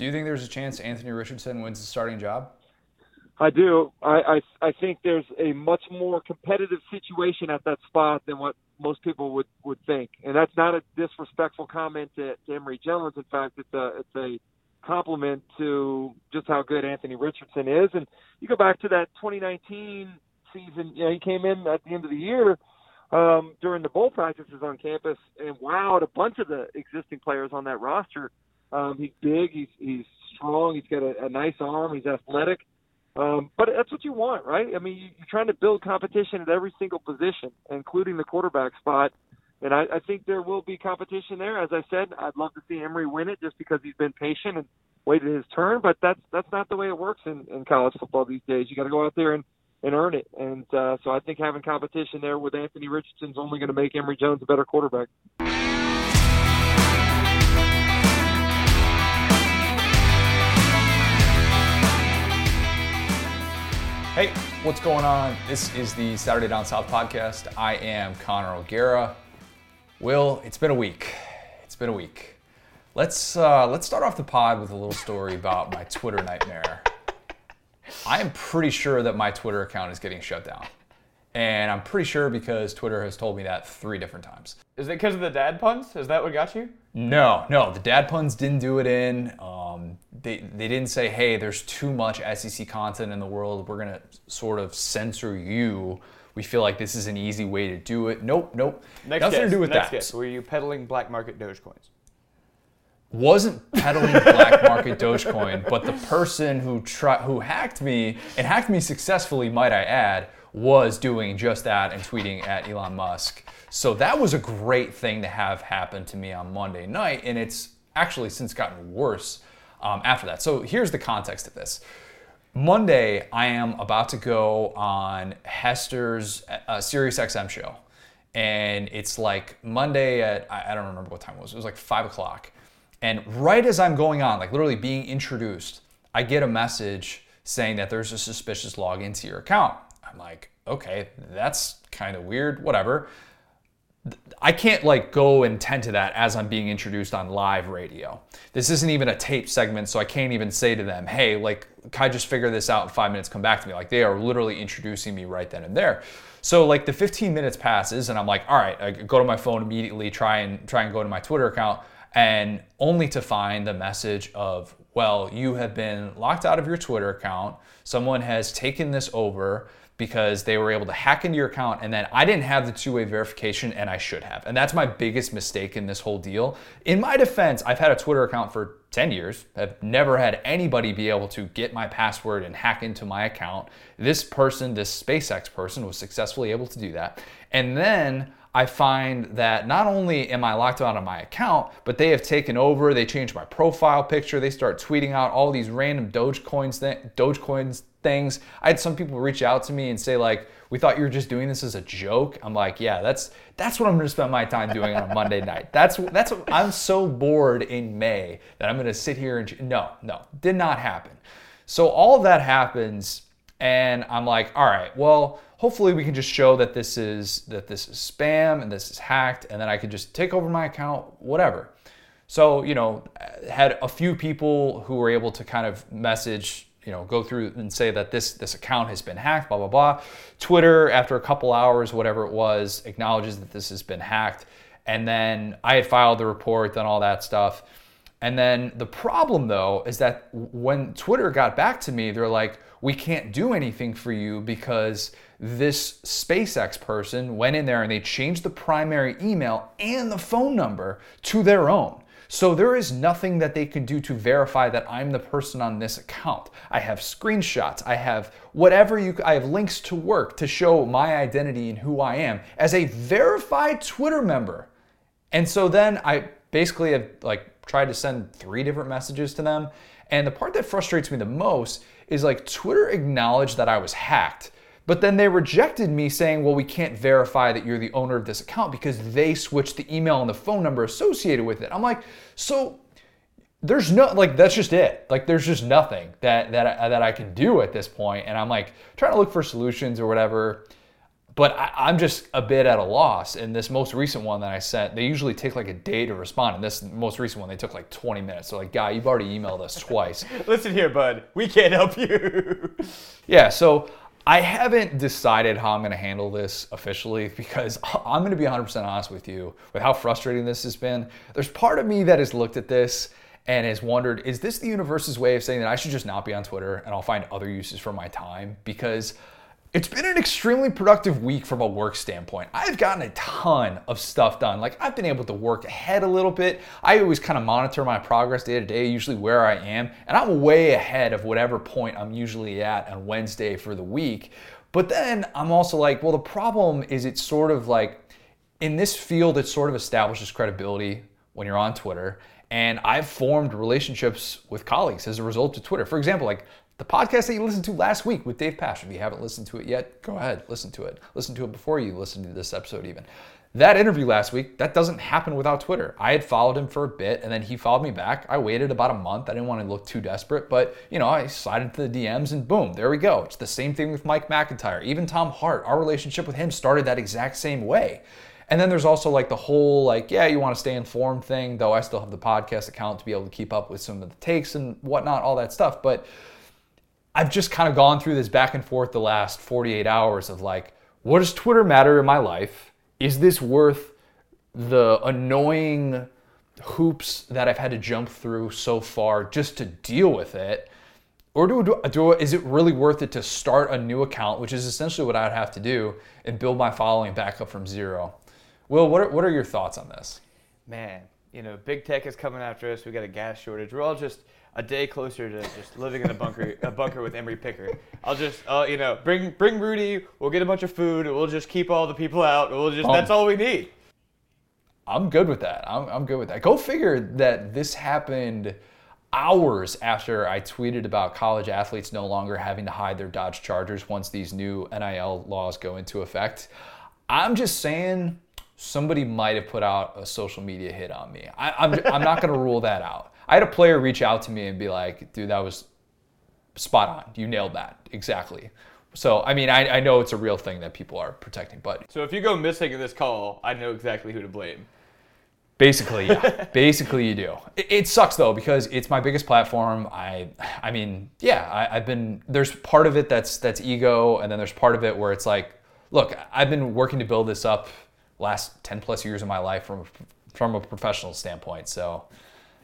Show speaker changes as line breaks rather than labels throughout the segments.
Do you think there's a chance Anthony Richardson wins the starting job?
I do. I, I I think there's a much more competitive situation at that spot than what most people would would think, and that's not a disrespectful comment to, to Emory Jones. In fact, it's a it's a compliment to just how good Anthony Richardson is. And you go back to that 2019 season. You know, he came in at the end of the year um, during the bowl practices on campus and wowed a bunch of the existing players on that roster. Um, he's big. He's he's strong. He's got a, a nice arm. He's athletic. Um, but that's what you want, right? I mean, you're trying to build competition at every single position, including the quarterback spot. And I, I think there will be competition there. As I said, I'd love to see Emory win it just because he's been patient and waited his turn. But that's that's not the way it works in, in college football these days. You got to go out there and and earn it. And uh, so I think having competition there with Anthony Richardson is only going to make Emory Jones a better quarterback.
Hey, what's going on? This is the Saturday Down South podcast. I am Connor O'Gara. Will, it's been a week. It's been a week. Let's uh, let's start off the pod with a little story about my Twitter nightmare. I am pretty sure that my Twitter account is getting shut down. And I'm pretty sure because Twitter has told me that three different times.
Is it because of the dad puns? Is that what got you?
No, no, the dad puns didn't do it in. Um, they, they didn't say, hey, there's too much SEC content in the world. We're going to sort of censor you. We feel like this is an easy way to do it. Nope, nope.
Next
Nothing
guess,
to do with
next
that.
Guess. Were you peddling black market Dogecoins?
wasn't peddling black market Dogecoin, but the person who tri- who hacked me and hacked me successfully, might I add, was doing just that and tweeting at Elon Musk. So that was a great thing to have happen to me on Monday night, and it's actually since gotten worse um, after that. So here's the context of this. Monday, I am about to go on Hester's uh, Sirius XM show. And it's like Monday at, I I don't remember what time it was, it was like five o'clock. And right as I'm going on, like literally being introduced, I get a message saying that there's a suspicious login to your account. I'm like, okay, that's kind of weird, whatever. I can't like go and tend to that as I'm being introduced on live radio. This isn't even a tape segment, so I can't even say to them, hey, like, can I just figure this out in five minutes, come back to me? Like, they are literally introducing me right then and there. So like the 15 minutes passes and I'm like, all right, I go to my phone immediately, try and try and go to my Twitter account, and only to find the message of, well, you have been locked out of your Twitter account. Someone has taken this over because they were able to hack into your account and then I didn't have the two-way verification and I should have. And that's my biggest mistake in this whole deal. In my defense, I've had a Twitter account for 10 years. I've never had anybody be able to get my password and hack into my account. This person, this SpaceX person was successfully able to do that. And then I find that not only am I locked out of my account, but they have taken over. They changed my profile picture. They start tweeting out all these random Dogecoins, th- Dogecoins things. I had some people reach out to me and say like, "We thought you were just doing this as a joke." I'm like, "Yeah, that's that's what I'm going to spend my time doing on a Monday night. That's that's I'm so bored in May that I'm going to sit here and no, no, did not happen." So all of that happens and I'm like, "All right, well." hopefully we can just show that this is that this is spam and this is hacked and then I could just take over my account, whatever. So, you know, had a few people who were able to kind of message, you know, go through and say that this this account has been hacked, blah blah blah. Twitter after a couple hours, whatever it was, acknowledges that this has been hacked. And then I had filed the report, done all that stuff. And then the problem though is that when Twitter got back to me, they're like, we can't do anything for you because this SpaceX person went in there and they changed the primary email and the phone number to their own. So there is nothing that they can do to verify that I'm the person on this account. I have screenshots, I have whatever you I have links to work to show my identity and who I am as a verified Twitter member. And so then I basically have like tried to send three different messages to them. And the part that frustrates me the most is like Twitter acknowledged that I was hacked but then they rejected me saying, well, we can't verify that you're the owner of this account because they switched the email and the phone number associated with it. I'm like, so there's no like that's just it. Like there's just nothing that that that I can do at this point. And I'm like trying to look for solutions or whatever. But I, I'm just a bit at a loss. And this most recent one that I sent, they usually take like a day to respond. And this most recent one, they took like 20 minutes. So like, guy, you've already emailed us twice.
Listen here, bud. We can't help you.
Yeah, so I haven't decided how I'm going to handle this officially because I'm going to be 100% honest with you with how frustrating this has been. There's part of me that has looked at this and has wondered is this the universe's way of saying that I should just not be on Twitter and I'll find other uses for my time? Because it's been an extremely productive week from a work standpoint. I've gotten a ton of stuff done. Like I've been able to work ahead a little bit. I always kind of monitor my progress day to day, usually where I am, and I'm way ahead of whatever point I'm usually at on Wednesday for the week. But then I'm also like, well, the problem is it's sort of like in this field, it sort of establishes credibility when you're on Twitter. And I've formed relationships with colleagues as a result of Twitter. For example, like the podcast that you listened to last week with Dave Pasch, if you haven't listened to it yet, go ahead, listen to it. Listen to it before you listen to this episode, even. That interview last week, that doesn't happen without Twitter. I had followed him for a bit and then he followed me back. I waited about a month. I didn't want to look too desperate, but you know, I slided to the DMs and boom, there we go. It's the same thing with Mike McIntyre. Even Tom Hart, our relationship with him started that exact same way. And then there's also like the whole like, yeah, you want to stay informed thing, though I still have the podcast account to be able to keep up with some of the takes and whatnot, all that stuff. But I've just kind of gone through this back and forth the last 48 hours of like, what does Twitter matter in my life? Is this worth the annoying hoops that I've had to jump through so far just to deal with it? Or do, do, do is it really worth it to start a new account, which is essentially what I'd have to do, and build my following back up from zero? Will, what are, what are your thoughts on this?
Man, you know, big tech is coming after us. We got a gas shortage. We're all just a day closer to just living in a bunker, a bunker with Emery Picker. I'll just, uh, you know, bring bring Rudy. We'll get a bunch of food. We'll just keep all the people out. We'll just,
Um,
that's all we need.
I'm good with that. I'm, I'm good with that. Go figure that this happened hours after I tweeted about college athletes no longer having to hide their Dodge Chargers once these new NIL laws go into effect. I'm just saying somebody might have put out a social media hit on me. I, I'm, I'm not going to rule that out. I had a player reach out to me and be like, dude, that was spot on. You nailed that. Exactly. So, I mean, I, I know it's a real thing that people are protecting, but
So if you go missing in this call, I know exactly who to blame.
Basically, yeah. Basically, you do. It, it sucks though because it's my biggest platform. I, I mean, yeah, I, I've been. There's part of it that's that's ego, and then there's part of it where it's like, look, I've been working to build this up last ten plus years of my life from from a professional standpoint. So,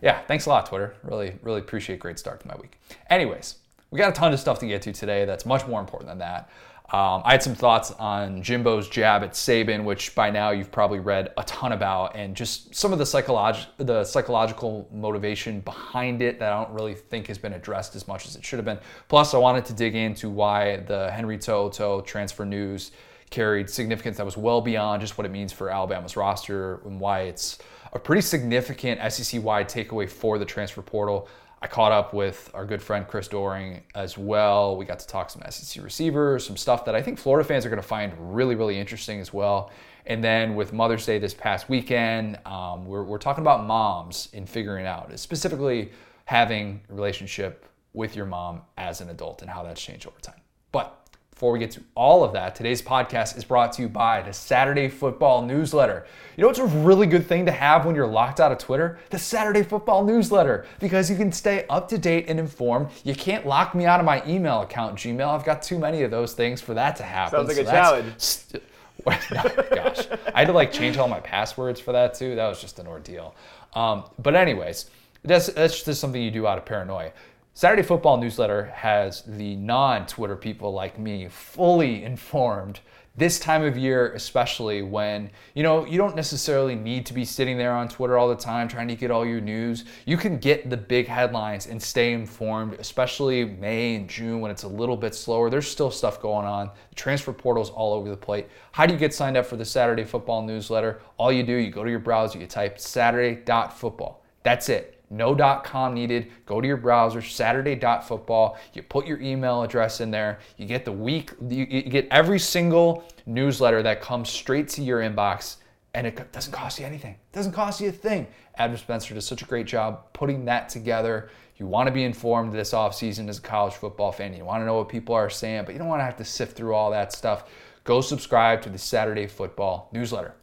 yeah, thanks a lot, Twitter. Really, really appreciate great start to my week. Anyways, we got a ton of stuff to get to today. That's much more important than that. Um, I had some thoughts on Jimbo's jab at Saban, which by now you've probably read a ton about, and just some of the, psycholog- the psychological motivation behind it that I don't really think has been addressed as much as it should have been. Plus, I wanted to dig into why the Henry To'oTo'o transfer news carried significance that was well beyond just what it means for Alabama's roster and why it's a pretty significant SEC wide takeaway for the transfer portal. I caught up with our good friend Chris Doering as well. We got to talk some SEC receivers, some stuff that I think Florida fans are going to find really, really interesting as well. And then with Mother's Day this past weekend, um, we're, we're talking about moms in figuring out, specifically having a relationship with your mom as an adult and how that's changed over time. But before we get to all of that, today's podcast is brought to you by the Saturday Football Newsletter. You know, it's a really good thing to have when you're locked out of Twitter? The Saturday Football Newsletter, because you can stay up to date and informed. You can't lock me out of my email account, Gmail. I've got too many of those things for that to happen.
Sounds like a challenge.
st- no, gosh, I had to like change all my passwords for that too. That was just an ordeal. Um, but anyways, that's that's just something you do out of paranoia. Saturday Football Newsletter has the non-Twitter people like me fully informed this time of year, especially when you know you don't necessarily need to be sitting there on Twitter all the time trying to get all your news. You can get the big headlines and stay informed, especially May and June when it's a little bit slower. There's still stuff going on. The transfer portal's all over the plate. How do you get signed up for the Saturday Football Newsletter? All you do, you go to your browser, you type Saturday.football. That's it. No .com needed. Go to your browser, Saturday.football. You put your email address in there. You get the week. You, you get every single newsletter that comes straight to your inbox, and it doesn't cost you anything. It doesn't cost you a thing. Adam Spencer does such a great job putting that together. You want to be informed this offseason as a college football fan. You want to know what people are saying, but you don't want to have to sift through all that stuff go subscribe to the Saturday Football newsletter.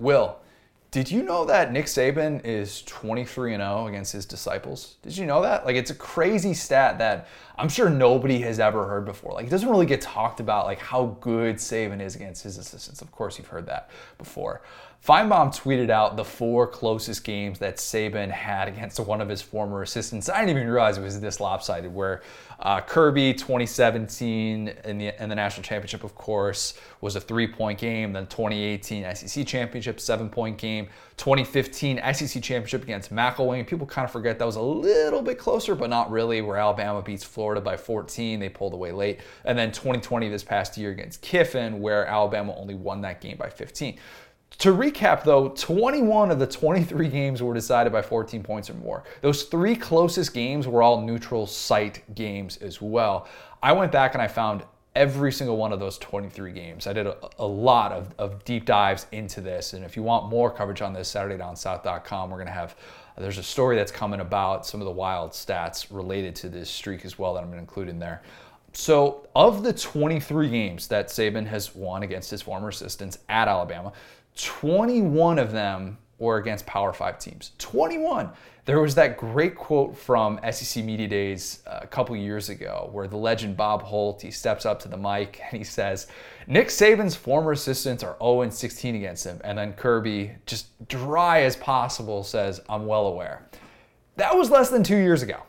Will, did you know that Nick Saban is 23 and 0 against his disciples? Did you know that? Like it's a crazy stat that I'm sure nobody has ever heard before. Like it doesn't really get talked about like how good Saban is against his assistants. Of course you've heard that before. Finebaum tweeted out the four closest games that Saban had against one of his former assistants. I didn't even realize it was this lopsided. Where uh, Kirby 2017 in the, in the national championship, of course, was a three-point game. Then 2018 SEC championship, seven-point game. 2015 SEC championship against McElwain. People kind of forget that was a little bit closer, but not really. Where Alabama beats Florida by 14, they pulled away late. And then 2020 this past year against Kiffin, where Alabama only won that game by 15. To recap, though, 21 of the 23 games were decided by 14 points or more. Those three closest games were all neutral site games as well. I went back and I found every single one of those 23 games. I did a, a lot of, of, deep dives into this. And if you want more coverage on this, SaturdayDownSouth.com, we're going to have, there's a story that's coming about some of the wild stats related to this streak as well that I'm going to include in there. So, of the 23 games that Saban has won against his former assistants at Alabama, 21 of them were against Power 5 teams. 21. There was that great quote from SEC Media Days uh, a couple years ago where the legend Bob Holt, he steps up to the mic and he says, Nick Saban's former assistants are 0 16 against him. And then Kirby, just dry as possible, says, I'm well aware. That was less than two years ago.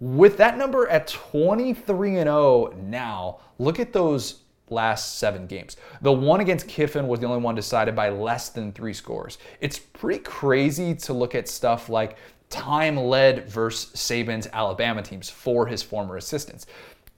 With that number at 23 and 0 now, look at those last seven games. The one against Kiffin was the only one decided by less than three scores. It's pretty crazy to look at stuff like time led versus Saban's Alabama teams for his former assistants.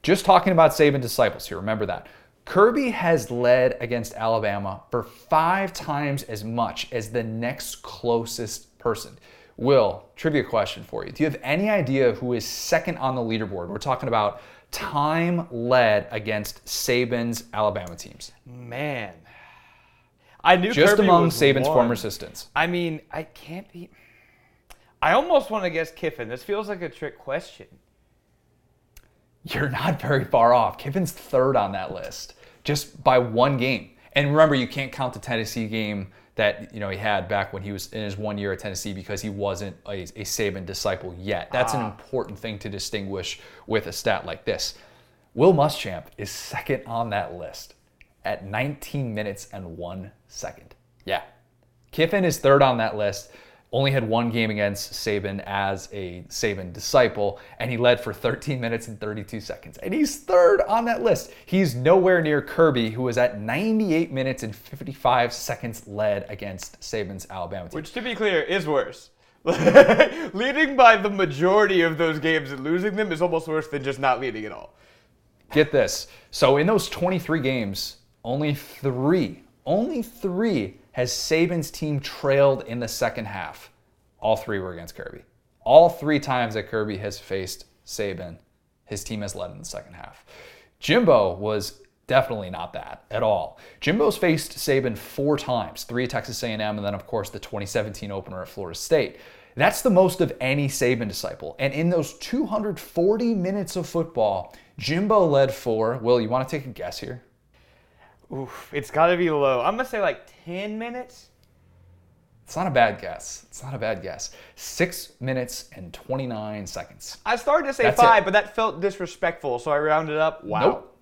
Just talking about Saban disciples here, remember that. Kirby has led against Alabama for five times as much as the next closest person. Will, trivia question for you. Do you have any idea who is second on the leaderboard? We're talking about time led against Saban's Alabama teams?
Man. I knew
just
Kirby
among Saban's
one.
former assistants.
I mean, I can't be. I almost want to guess Kiffin. This feels like a trick question.
You're not very far off. Kiffin's third on that list, just by one game. And remember, you can't count the Tennessee game that you know he had back when he was in his one year at Tennessee because he wasn't a, a Saban disciple yet. That's ah. an important thing to distinguish with a stat like this. Will Muschamp is second on that list at 19 minutes and one second. Yeah. Kiffin is third on that list only had one game against Saban as a Saban disciple, and he led for 13 minutes and 32 seconds. And he's third on that list. He's nowhere near Kirby, who was at 98 minutes and 55 seconds led against Saban's Alabama team.
Which, to be clear, is worse. leading by the majority of those games and losing them is almost worse than just not leading at all.
Get this. So, in those 23 games, only three, only three has Saban's team trailed in the second half. All three were against Kirby. All three times that Kirby has faced Saban, his team has led in the second half. Jimbo was definitely not that at all. Jimbo's faced Saban four times, three at Texas A&M, and then of course the 2017 opener at Florida State. That's the most of any Saban disciple. And in those 240 minutes of football, Jimbo led four. Will, you want to take a guess here?
Oof, it's got to be low. I'm gonna say like 10 minutes.
It's not a bad guess. It's not a bad guess. Six minutes and 29 seconds.
I started to say That's five, it. but that felt disrespectful, so I rounded up. Wow. Nope.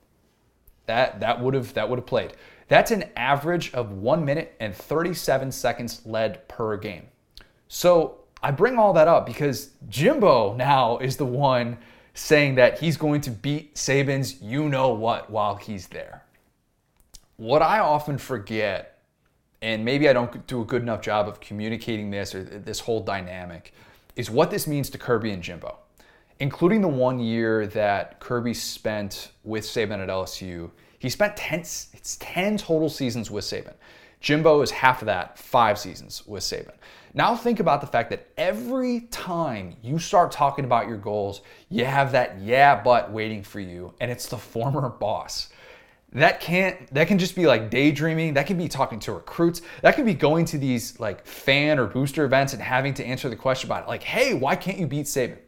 That that would have that would have played. That's an average of one minute and 37 seconds led per game. So I bring all that up because Jimbo now is the one saying that he's going to beat Saban's you know what while he's there. What I often forget, and maybe I don't do a good enough job of communicating this or this whole dynamic, is what this means to Kirby and Jimbo. Including the one year that Kirby spent with Saban at LSU, he spent 10, it's 10 total seasons with Saban. Jimbo is half of that, five seasons with Saban. Now think about the fact that every time you start talking about your goals, you have that yeah but waiting for you, and it's the former boss that can't that can just be like daydreaming. That can be talking to recruits. That can be going to these like fan or booster events and having to answer the question about it like hey why can't you beat saban?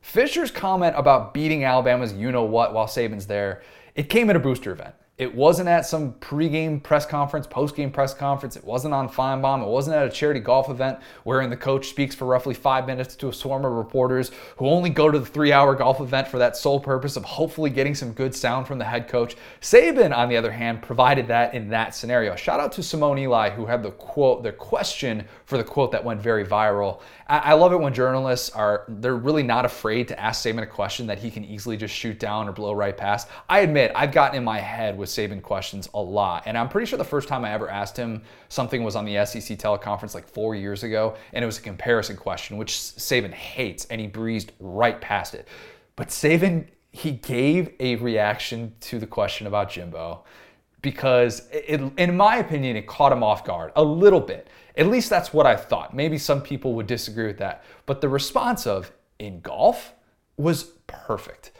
Fisher's comment about beating alabama's you know what while saban's there it came at a booster event It wasn't at some pregame press conference, postgame press conference. It wasn't on Finebaum. It wasn't at a charity golf event wherein the coach speaks for roughly five minutes to a swarm of reporters who only go to the three hour golf event for that sole purpose of hopefully getting some good sound from the head coach. Saban, on the other hand, provided that in that scenario. Shout out to Simone Eli, who had the quote, the question for the quote that went very viral. I love it when journalists are, they're really not afraid to ask Saban a question that he can easily just shoot down or blow right past. I admit, I've gotten in my head with Saban questions a lot. And I'm pretty sure the first time I ever asked him something was on the SEC teleconference like four years ago. And it was a comparison question, which Saban hates, and he breezed right past it. But Saban, he gave a reaction to the question about Jimbo because, it, in my opinion, it caught him off guard a little bit. At least that's what I thought. Maybe some people would disagree with that. But the response of, in golf, was perfect.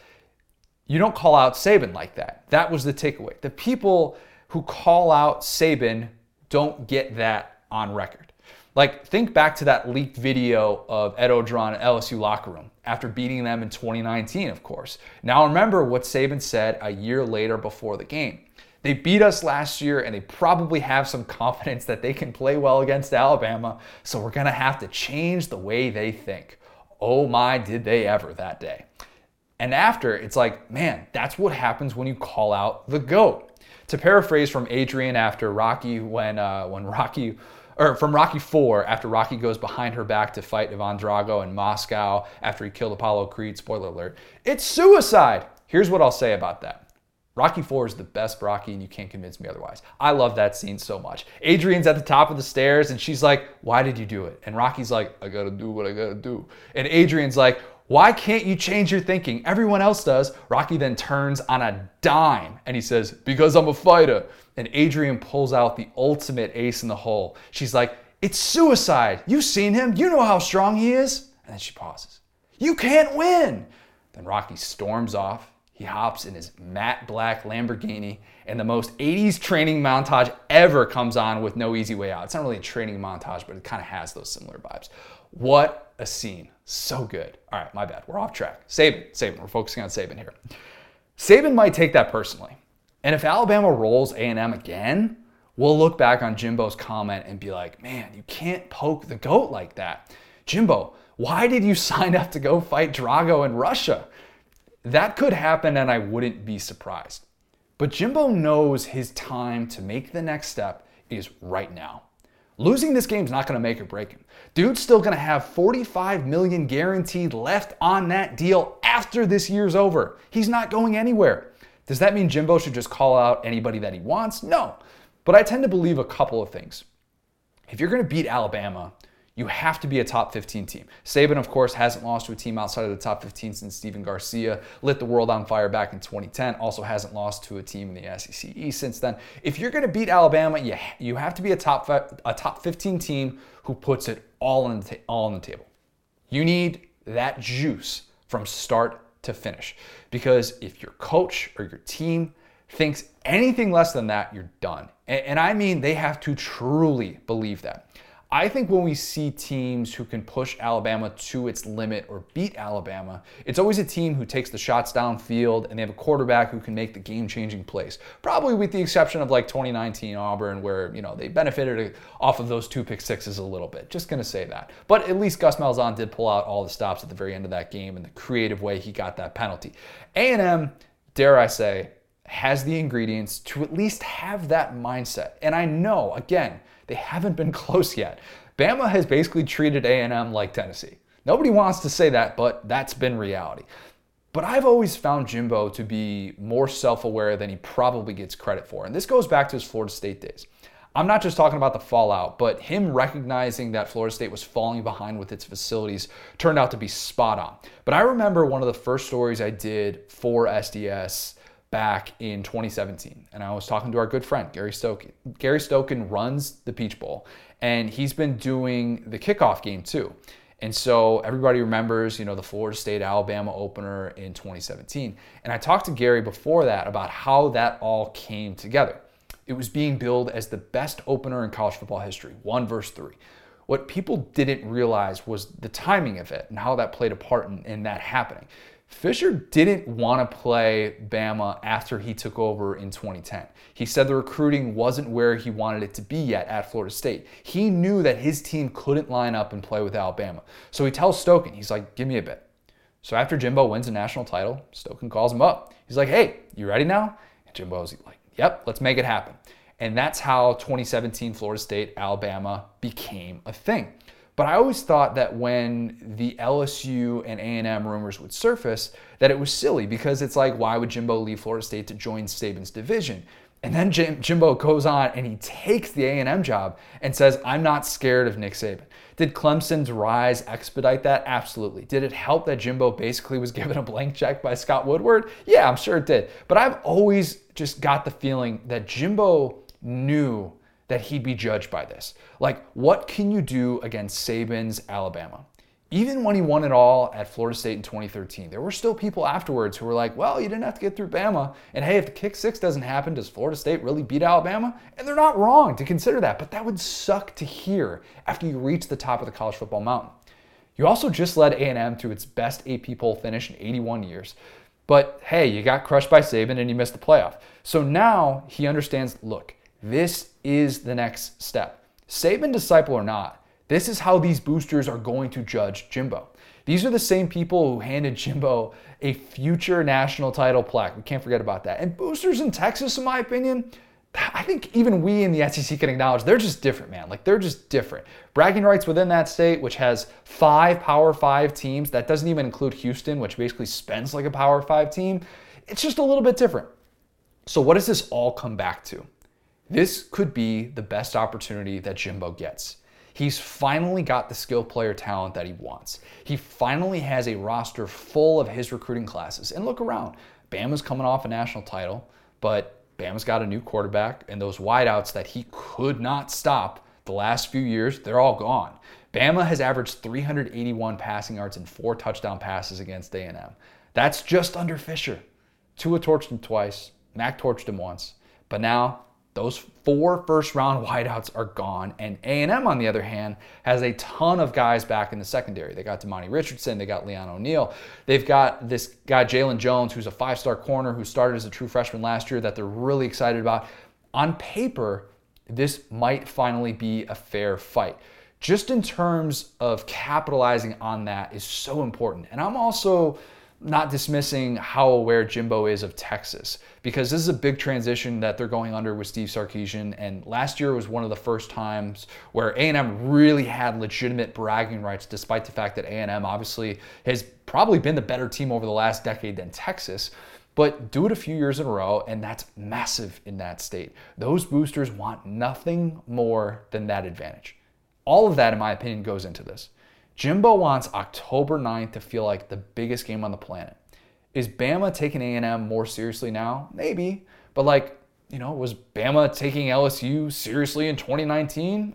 You don't call out Saban like that. That was the takeaway. The people who call out Saban don't get that on record. Like, think back to that leaked video of Ed Orgeron LSU locker room after beating them in 2019, of course. Now, remember what Saban said a year later before the game. They beat us last year and they probably have some confidence that they can play well against Alabama, so we're gonna have to change the way they think. Oh my, did they ever that day. And after, it's like, man, that's what happens when you call out the GOAT. To paraphrase from Adrian after Rocky, when, uh, when Rocky, or from Rocky 4, after Rocky goes behind her back to fight Ivan Drago in Moscow after he killed Apollo Creed, spoiler alert, it's suicide. Here's what I'll say about that. Rocky 4 is the best Rocky, and you can't convince me otherwise. I love that scene so much. Adrian's at the top of the stairs, and she's like, Why did you do it? And Rocky's like, I gotta do what I gotta do. And Adrian's like, why can't you change your thinking? Everyone else does. Rocky then turns on a dime and he says, Because I'm a fighter. And Adrian pulls out the ultimate ace in the hole. She's like, It's suicide. You've seen him. You know how strong he is. And then she pauses. You can't win. Then Rocky storms off. He hops in his matte black Lamborghini, and the most 80s training montage ever comes on with no easy way out. It's not really a training montage, but it kind of has those similar vibes. What a scene. So good. All right, my bad. We're off track. Saban, Saban. We're focusing on Saban here. Saban might take that personally. And if Alabama rolls A&M again, we'll look back on Jimbo's comment and be like, man, you can't poke the goat like that. Jimbo, why did you sign up to go fight Drago in Russia? That could happen and I wouldn't be surprised. But Jimbo knows his time to make the next step is right now. Losing this game is not going to make or break him. Dude's still going to have 45 million guaranteed left on that deal after this year's over. He's not going anywhere. Does that mean Jimbo should just call out anybody that he wants? No. But I tend to believe a couple of things. If you're going to beat Alabama, you have to be a top 15 team. Saban, of course, hasn't lost to a team outside of the top 15 since Stephen Garcia lit the world on fire back in 2010. Also hasn't lost to a team in the SEC East since then. If you're going to beat Alabama, you, you have to be a top a top 15 team who puts it all on the ta- all on the table. You need that juice from start to finish because if your coach or your team thinks anything less than that, you're done. and, and I mean they have to truly believe that. I think when we see teams who can push Alabama to its limit or beat Alabama, it's always a team who takes the shots downfield and they have a quarterback who can make the game-changing plays. Probably with the exception of like 2019 Auburn, where you know they benefited off of those two pick sixes a little bit. Just gonna say that. But at least Gus Malzahn did pull out all the stops at the very end of that game and the creative way he got that penalty. A&M, dare I say, has the ingredients to at least have that mindset. And I know, again they haven't been close yet. Bama has basically treated A&M like Tennessee. Nobody wants to say that, but that's been reality. But I've always found Jimbo to be more self aware than he probably gets credit for. And this goes back to his Florida State days. I'm not just talking about the fallout, but him recognizing that Florida State was falling behind with its facilities turned out to be spot on. But I remember one of the first stories I did for SDS back in 2017. And I was talking to our good friend, Gary Stokan. Gary Stokan runs the Peach Bowl, and he's been doing the kickoff game too. And so everybody remembers, you know, the Florida State Alabama opener in 2017. And I talked to Gary before that about how that all came together. It was being billed as the best opener in college football history, one verse three. What people didn't realize was the timing of it and how that played a part in, in that happening. Fisher didn't want to play Bama after he took over in 2010. He said the recruiting wasn't where he wanted it to be yet at Florida State. He knew that his team couldn't line up and play with Alabama. So he tells Stokan, he's like, give me a bit. So after Jimbo wins a national title, Stokan calls him up. He's like, hey, you ready now? And Jimbo's like, yep, let's make it happen. And that's how 2017 Florida State Alabama became a thing. But I always thought that when the LSU and A&M rumors would surface, that it was silly because it's like, why would Jimbo leave Florida State to join Saban's division? And then Jim, Jimbo goes on and he takes the A&M job and says, "I'm not scared of Nick Saban." Did Clemson's rise expedite that? Absolutely. Did it help that Jimbo basically was given a blank check by Scott Woodward? Yeah, I'm sure it did. But I've always just got the feeling that Jimbo knew that he'd be judged by this. Like, what can you do against Saban's Alabama? Even when he won it all at Florida State in 2013, there were still people afterwards who were like, well, you didn't have to get through Bama. And hey, if the kick six doesn't happen, does Florida State really beat Alabama? And they're not wrong to consider that, but that would suck to hear after you reach the top of the college football mountain. You also just led A&M to its best AP poll finish in 81 years. But hey, you got crushed by Saban and you missed the playoff. So now he understands, look, this is the next step. Saban disciple or not, this is how these boosters are going to judge Jimbo. These are the same people who handed Jimbo a future national title plaque. We can't forget about that. And boosters in Texas, in my opinion, I think even we in the SEC can acknowledge they're just different, man. Like they're just different. Bragging rights within that state, which has five Power Five teams, that doesn't even include Houston, which basically spends like a Power Five team. It's just a little bit different. So, what does this all come back to? This could be the best opportunity that Jimbo gets. He's finally got the skill player talent that he wants. He finally has a roster full of his recruiting classes. And look around. Bama's coming off a national title, but Bama's got a new quarterback, and those wideouts that he could not stop the last few years, they're all gone. Bama has averaged 381 passing yards and four touchdown passes against A&M. That's just under Fisher. Tua torched him twice. Mac torched him once. But now those four first round wideouts are gone. And A&M, on the other hand, has a ton of guys back in the secondary. They got Demani Richardson, they got Leon O'Neal. They've got this guy, Jaylon Jones, who's a five star corner who started as a true freshman last year that they're really excited about. On paper, this might finally be a fair fight. Just in terms of capitalizing on that is so important. And I'm also not dismissing how aware Jimbo is of Texas because this is a big transition that they're going under with Steve Sarkisian and last year was one of the first times where A&M really had legitimate bragging rights despite the fact that A&M obviously has probably been the better team over the last decade than Texas but do it a few years in a row and that's massive in that state. Those boosters want nothing more than that advantage. All of that in my opinion goes into this. Jimbo wants October 9th to feel like the biggest game on the planet. Is Bama taking A&M more seriously now? Maybe. But like, you know, was Bama taking LSU seriously in 2019?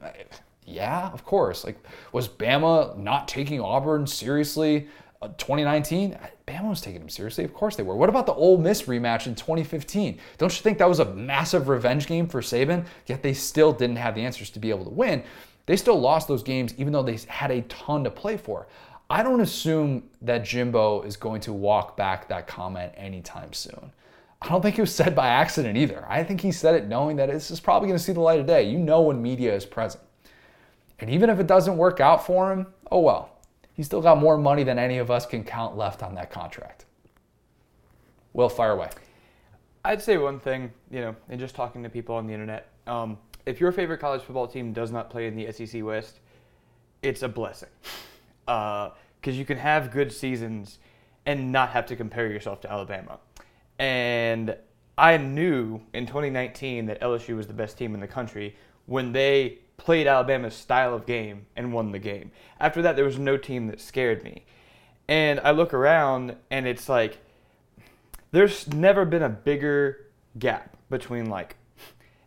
Yeah, of course. Like, was Bama not taking Auburn seriously uh, 2019? Bama was taking them seriously. Of course they were. What about the Ole Miss rematch in 2015? Don't you think that was a massive revenge game for Saban? Yet they still didn't have the answers to be able to win. They still lost those games even though they had a ton to play for. I don't assume that Jimbo is going to walk back that comment anytime soon. I don't think it was said by accident either. I think he said it knowing that this is probably going to see the light of day. You know when media is present. And even if it doesn't work out for him, oh well. He's still got more money than any of us can count left on that contract. Will, fire away.
I'd say one thing, you know, in just talking to people on the internet. Um, if your favorite college football team does not play in the SEC West, it's a blessing. Because uh, you can have good seasons and not have to compare yourself to Alabama. And I knew in 2019 that LSU was the best team in the country when they played Alabama's style of game and won the game. After that, there was no team that scared me. And I look around and it's like, there's never been a bigger gap between like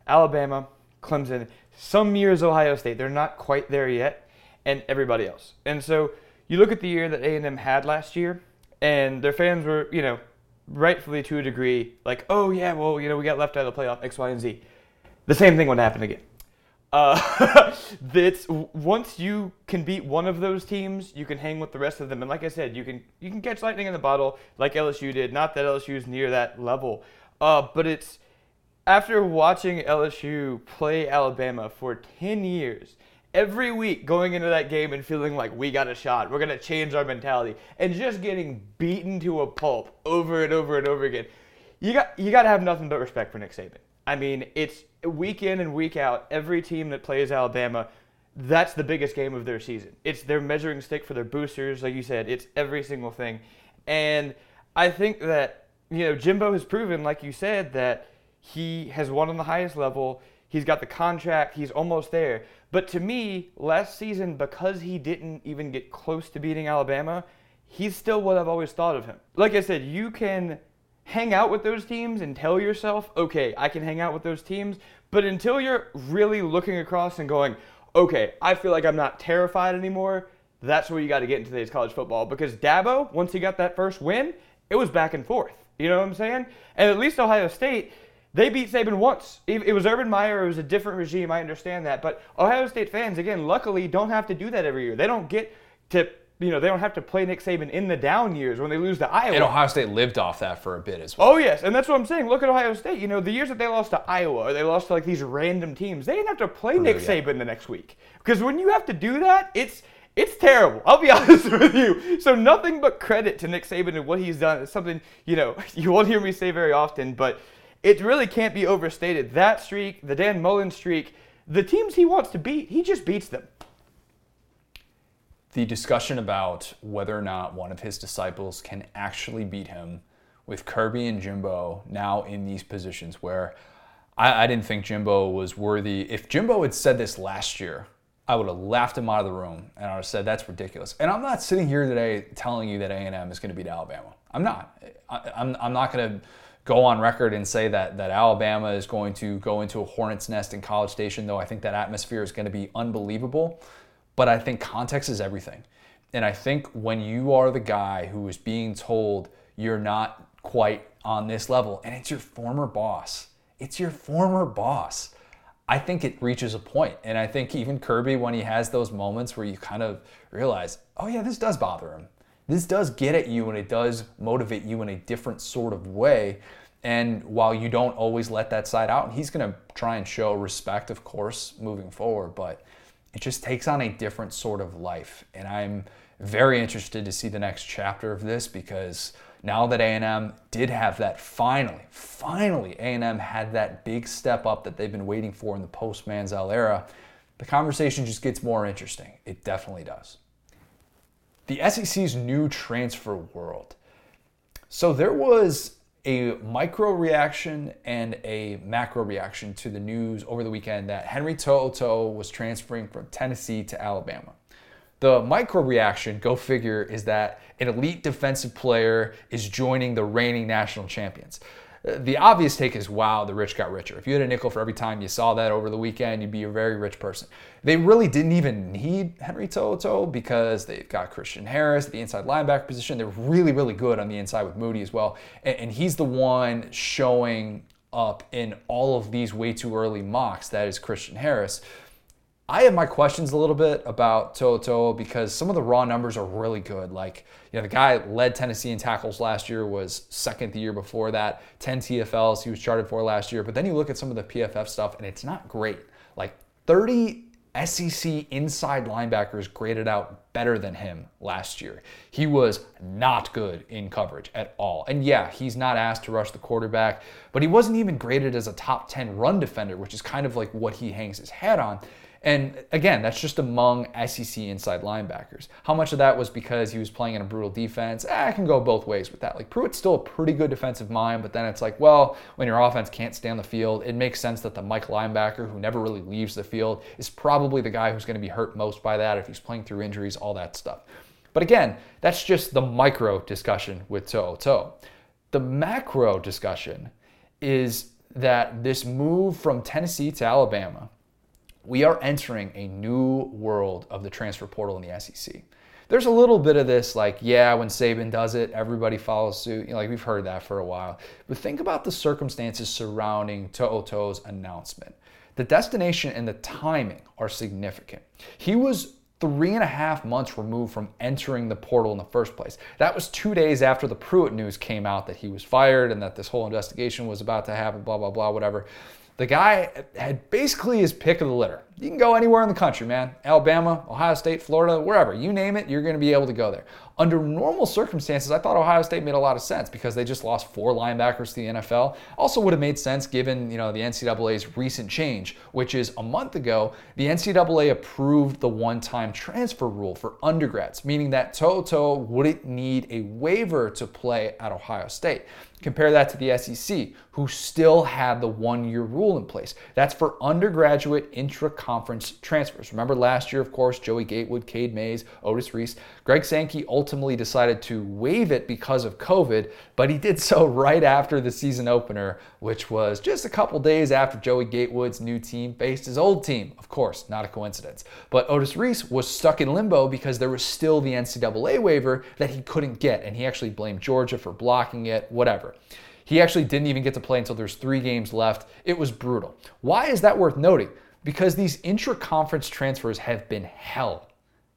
Alabama, Clemson, some years Ohio State. They're not quite there yet, and everybody else. And so you look at the year that A&M had last year, and their fans were, you know, rightfully to a degree, like, oh yeah, well, you know, we got left out of the playoff X, Y, and Z. The same thing would happen again. Uh, that's once you can beat one of those teams, you can hang with the rest of them. And like I said, you can you can catch lightning in the bottle like LSU did. Not that LSU is near that level, uh, but it's after watching LSU play Alabama for 10 years, every week going into that game and feeling like we got a shot, we're going to change our mentality, and just getting beaten to a pulp over and over and over again. You got you got to have nothing but respect for Nick Saban. I mean, it's week in and week out, every team that plays Alabama, that's the biggest game of their season. It's their measuring stick for their boosters, like you said. It's every single thing. And I think that, you know, Jimbo has proven, like you said, that he has won on the highest level. He's got the contract. He's almost there. But to me, last season, because he didn't even get close to beating Alabama, he's still what I've always thought of him. Like I said, you can hang out with those teams and tell yourself, okay, I can hang out with those teams. But until you're really looking across and going, okay, I feel like I'm not terrified anymore, that's where you got to get in today's college football. Because Dabo, once he got that first win, it was back and forth. You know what I'm saying? And at least Ohio State, they beat Saban once. It was Urban Meyer. It was a different regime. I understand that. But Ohio State fans, again, luckily, don't have to do that every year. They don't get to you know, they don't have to play Nick Saban in the down years when they lose to Iowa.
And Ohio State lived off that for a bit as well.
Oh yes, and that's what I'm saying. Look at Ohio State. You know, the years that they lost to Iowa they lost to like these random teams, they didn't have to play Nick Saban the next week because when you have to do that, it's it's terrible. I'll be honest with you. So nothing but credit to Nick Saban and what he's done. It's something you know you won't hear me say very often, but it really can't be overstated. That streak, the Dan Mullen streak, the teams he wants to beat, he just beats them
the discussion about whether or not one of his disciples can actually beat him with Kirby and Jimbo now in these positions where I, I, didn't think Jimbo was worthy. If Jimbo had said this last year, I would have laughed him out of the room and I would have said that's ridiculous. And I'm not sitting here today telling you that A&M is going to beat Alabama. I'm not. I, I'm, I'm not going to go on record and say that that Alabama is going to go into a hornet's nest in College Station, though I think that atmosphere is going to be unbelievable. But I think context is everything. And I think when you are the guy who is being told you're not quite on this level, and it's your former boss, it's your former boss. I think it reaches a point. And I think even Kirby, when he has those moments where you kind of realize, oh, yeah, this does bother him. This does get at you and it does motivate you in a different sort of way. And while you don't always let that side out, he's going to try and show respect, of course, moving forward. But it just takes on a different sort of life. And I'm very interested to see the next chapter of this because now that A&M did have that finally, finally A&M had that big step up that they've been waiting for in the post Manziel era, the conversation just gets more interesting. It definitely does. The SEC's new transfer world. So there was a micro reaction and a macro reaction to the news over the weekend that Henry To'oTo'o was transferring from Tennessee to Alabama. The micro reaction, go figure, is that an elite defensive player is joining the reigning national champions the obvious take is wow, the rich got richer. If you had a nickel for every time you saw that over the weekend, you'd be a very rich person. They really didn't even need Henry To'oTo'o because they've got Christian Harris at the inside linebacker position. They're really, really good on the inside with Moody as well. And, he's the one showing up in all of these way too early mocks. That is Christian Harris. I have my questions a little bit about To'oTo'o because some of the raw numbers are really good. Like, you know, the guy led Tennessee in tackles last year, was second the year before that, 10 TFLs he was charted for last year. But then you look at some of the PFF stuff and it's not great. Like 30 SEC inside linebackers graded out better than him last year. He was not good in coverage at all. And yeah, he's not asked to rush the quarterback, but he wasn't even graded as a top 10 run defender, which is kind of like what he hangs his hat on. And again, that's just among SEC inside linebackers. How much of that was because he was playing in a brutal defense? Eh, I can go both ways with that. Like Pruitt's still a pretty good defensive mind, but then it's like, well, when your offense can't stay on the field, it makes sense that the Mike linebacker who never really leaves the field is probably the guy who's going to be hurt most by that if he's playing through injuries, all that stuff. But again, that's just the micro discussion with To'oTo'o. The macro discussion is that this move from Tennessee to Alabama we are entering a new world of the transfer portal in the SEC. There's a little bit of this, like, yeah, when Saban does it, everybody follows suit. You know, like we've heard that for a while. But think about the circumstances surrounding To'oTo'o's announcement. the destination and the timing are significant. He was three and a half months removed from entering the portal in the first place. That was two days after the Pruitt news came out that he was fired and that this whole investigation was about to happen, blah, blah, blah, whatever. The guy had basically his pick of the litter. You can go anywhere in the country, man. Alabama, Ohio State, Florida, wherever. You name it, you're going to be able to go there. Under normal circumstances, I thought Ohio State made a lot of sense because they just lost four linebackers to the NFL. Also would have made sense given, you know, the NCAA's recent change, which is a month ago, the NCAA approved the one-time transfer rule for undergrads, meaning that To'oTo'o wouldn't need a waiver to play at Ohio State. Compare that to the SEC, who still had the one year rule in place. That's for undergraduate intra conference transfers. Remember last year, of course, Joey Gatewood, Cade Mays, Otis Reese. Greg Sankey ultimately decided to waive it because of COVID, but he did so right after the season opener, which was just a couple days after Joey Gatewood's new team faced his old team. Of course, not a coincidence. But Otis Reese was stuck in limbo because there was still the NCAA waiver that he couldn't get, and he actually blamed Georgia for blocking it, whatever. He actually didn't even get to play until there's three games left. It was brutal. Why is that worth noting? Because these intra conference transfers have been hell.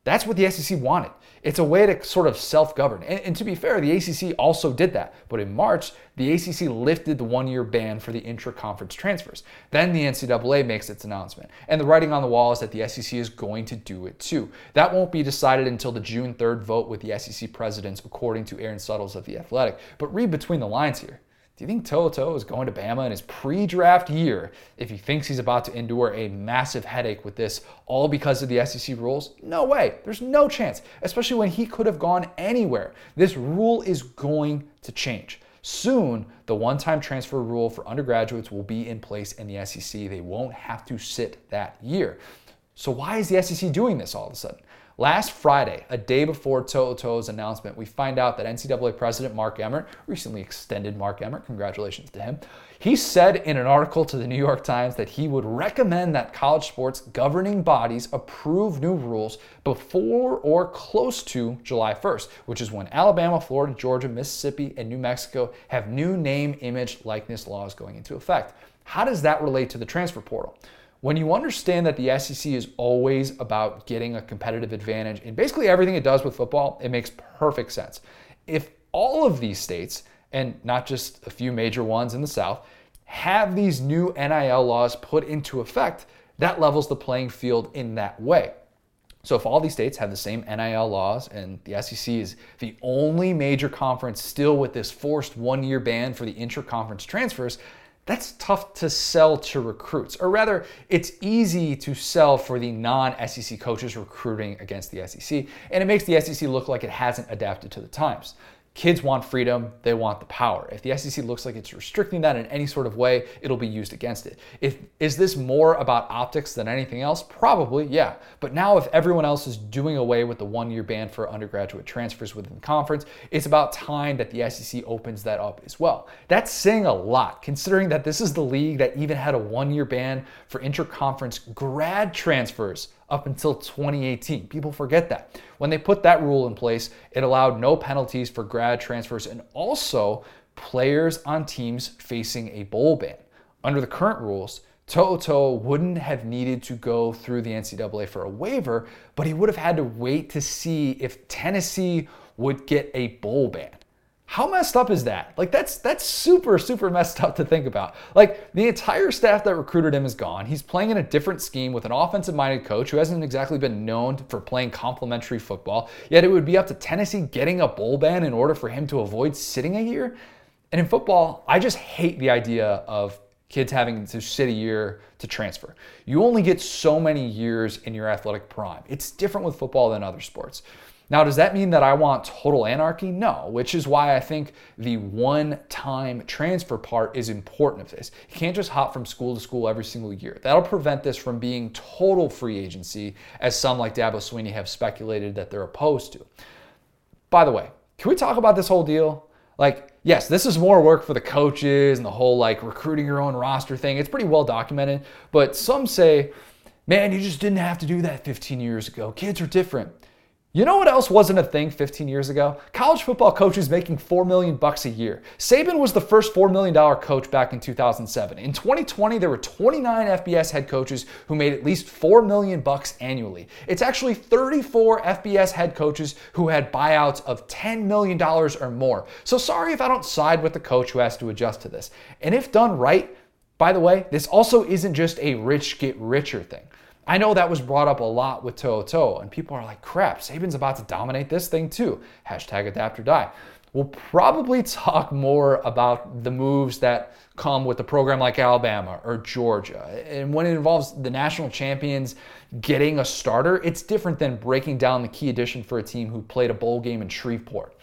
That's what the SEC wanted. It's a way to sort of self govern. And, and, to be fair, the ACC also did that. But in March, the ACC lifted the one year ban for the intra conference transfers. Then the NCAA makes its announcement. And the writing on the wall is that the SEC is going to do it too. That won't be decided until the June 3rd vote with the SEC presidents, according to Aaron Suttles of The Athletic. But read between the lines here. Do you think To'oTo'o is going to Bama in his pre draft year if he thinks he's about to endure a massive headache with this, all because of the SEC rules? No way. There's no chance, especially when he could have gone anywhere. This rule is going to change. Soon, the one time transfer rule for undergraduates will be in place in the SEC. They won't have to sit that year. So, why is the SEC doing this all of a sudden? Last Friday, a day before To'oTo'o's announcement, we find out that NCAA President Mark Emmert, recently extended Mark Emmert, congratulations to him, he said in an article to the New York Times that he would recommend that college sports governing bodies approve new rules before or close to July 1st, which is when Alabama, Florida, Georgia, Mississippi, and New Mexico have new name, image, likeness laws going into effect. How does that relate to the transfer portal? When you understand that the SEC is always about getting a competitive advantage in basically everything it does with football, it makes perfect sense. If all of these states, and not just a few major ones in the South, have these new NIL laws put into effect, that levels the playing field in that way. So if all these states have the same NIL laws and the SEC is the only major conference still with this forced one-year ban for the intra-conference transfers, that's tough to sell to recruits. Or rather, it's easy to sell for the non SEC coaches recruiting against the SEC, and it makes the SEC look like it hasn't adapted to the times. Kids want freedom, they want the power. If the SEC looks like it's restricting that in any sort of way, it'll be used against it. If is this more about optics than anything else? Probably, yeah. But now if everyone else is doing away with the one-year ban for undergraduate transfers within the conference, it's about time that the SEC opens that up as well. That's saying a lot considering that this is the league that even had a one-year ban for interconference grad transfers up until 2018. People forget that. When they put that rule in place, it allowed no penalties for grad transfers and also players on teams facing a bowl ban. Under the current rules, To'oTo'o wouldn't have needed to go through the NCAA for a waiver, but he would have had to wait to see if Tennessee would get a bowl ban. How messed up is that? Like that's that's super super messed up to think about. Like the entire staff that recruited him is gone. He's playing in a different scheme with an offensive-minded coach who hasn't exactly been known for playing complementary football. Yet it would be up to Tennessee getting a bowl ban in order for him to avoid sitting a year. And in football, I just hate the idea of kids having to sit a year to transfer. You only get so many years in your athletic prime. It's different with football than other sports. Now, does that mean that I want total anarchy? No, which is why I think the one time transfer part is important of this. You can't just hop from school to school every single year. That'll prevent this from being total free agency, as some like Dabo Swinney have speculated that they're opposed to. By the way, can we talk about this whole deal? Like, yes, this is more work for the coaches and the whole like recruiting your own roster thing. It's pretty well documented, but some say, man, you just didn't have to do that 15 years ago. Kids are different. You know what else wasn't a thing 15 years ago? College football coaches making 4 million bucks a year. Saban was the first $4 million coach back in 2007. In 2020, there were 29 FBS head coaches who made at least 4 million bucks annually. It's actually 34 FBS head coaches who had buyouts of $10 million or more. So sorry if I don't side with the coach who has to adjust to this. And if done right, by the way, this also isn't just a rich get richer thing. I know that was brought up a lot with To'oTo'o, and people are like, crap, Saban's about to dominate this thing too. Hashtag adapt or die. We'll probably talk more about the moves that come with a program like Alabama or Georgia. And when it involves the national champions getting a starter, it's different than breaking down the key addition for a team who played a bowl game in Shreveport.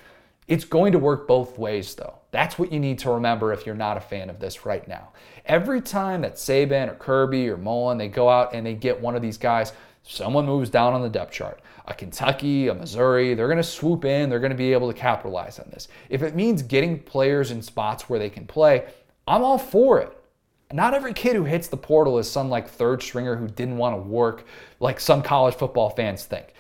It's going to work both ways, though. That's what you need to remember if you're not a fan of this right now. Every time that Saban or Kirby or Mullen, they go out and they get one of these guys, someone moves down on the depth chart. A Kentucky, a Missouri, they're going to swoop in, they're going to be able to capitalize on this. If it means getting players in spots where they can play, I'm all for it. Not every kid who hits the portal is some like third stringer who didn't want to work like some college football fans think.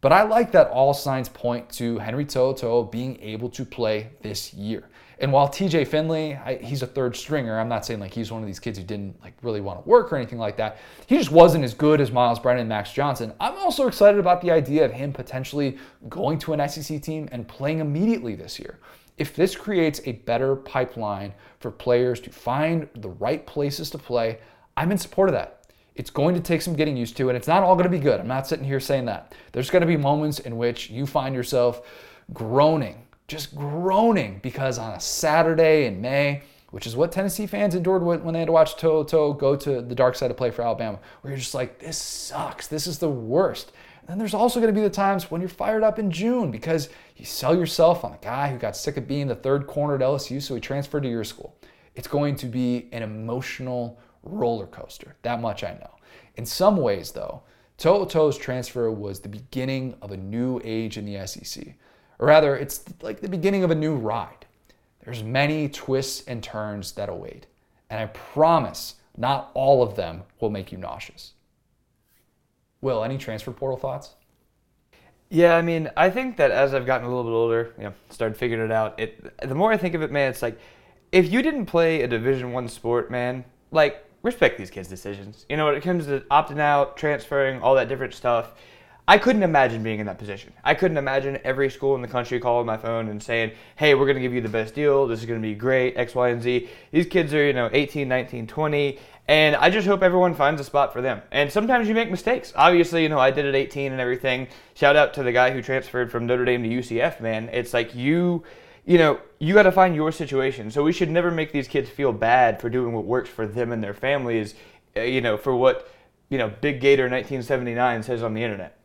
But I like that all signs point to Henry To'oTo'o being able to play this year. And while TJ Finley, I, he's a third stringer, I'm not saying like he's one of these kids who didn't like really want to work or anything like that. He just wasn't as good as Myles Brennan and Max Johnson. I'm also excited about the idea of him potentially going to an SEC team and playing immediately this year. If this creates a better pipeline for players to find the right places to play, I'm in support of that. It's going to take some getting used to, and it's not all going to be good. I'm not sitting here saying that. There's going to be moments in which you find yourself groaning, just groaning, because on a Saturday in May, which is what Tennessee fans endured when they had to watch To'oTo'o go to the dark side to play for Alabama, where you're just like, this sucks. This is the worst. And then there's also going to be the times when you're fired up in June because you sell yourself on a guy who got sick of being the third corner at LSU, so he transferred to your school. It's going to be an emotional roller coaster. That much I know. In some ways, though, To'oTo'o's transfer was the beginning of a new age in the SEC. Or rather, it's like the beginning of a new ride. There's many twists and turns that await. And I promise not all of them will make you nauseous. Will, any transfer portal thoughts?
Yeah, I mean, I think that as I've gotten a little bit older, you know, started figuring it out, it the more I think of it, man, it's like if you didn't play a Division One sport, man, like respect these kids' decisions. You know, when it comes to opting out, transferring, all that different stuff, I couldn't imagine being in that position. I couldn't imagine every school in the country calling my phone and saying, hey, we're going to give you the best deal. This is going to be great, X, Y, and Z. These kids are, you know, 18, 19, 20. And I just hope everyone finds a spot for them. And sometimes you make mistakes. Obviously, you know, I did at 18 and everything. Shout out to the guy who transferred from Notre Dame to UCF, man. It's like you you know, you got to find your situation. So we should never make these kids feel bad for doing what works for them and their families, uh, you know, for what, you know, Big Gator 1979 says on the internet.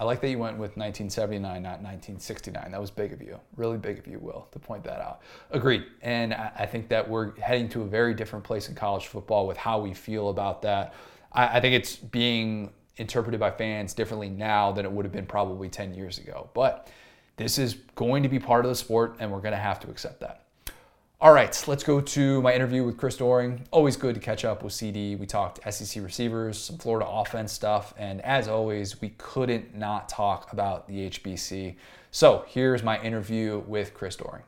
I like that you went with 1979, not 1969. That was big of you, really big of you, Will, to point that out. Agreed. And I think that we're heading to a very different place in college football with how we feel about that. I think it's being interpreted by fans differently now than it would have been probably 10 years ago. But this is going to be part of the sport, and we're going to have to accept that. All right, let's go to my interview with Chris Doering. Always good to catch up with CD. We talked SEC receivers, some Florida offense stuff, and as always, we couldn't not talk about the HBC. So here's my interview with Chris Doering.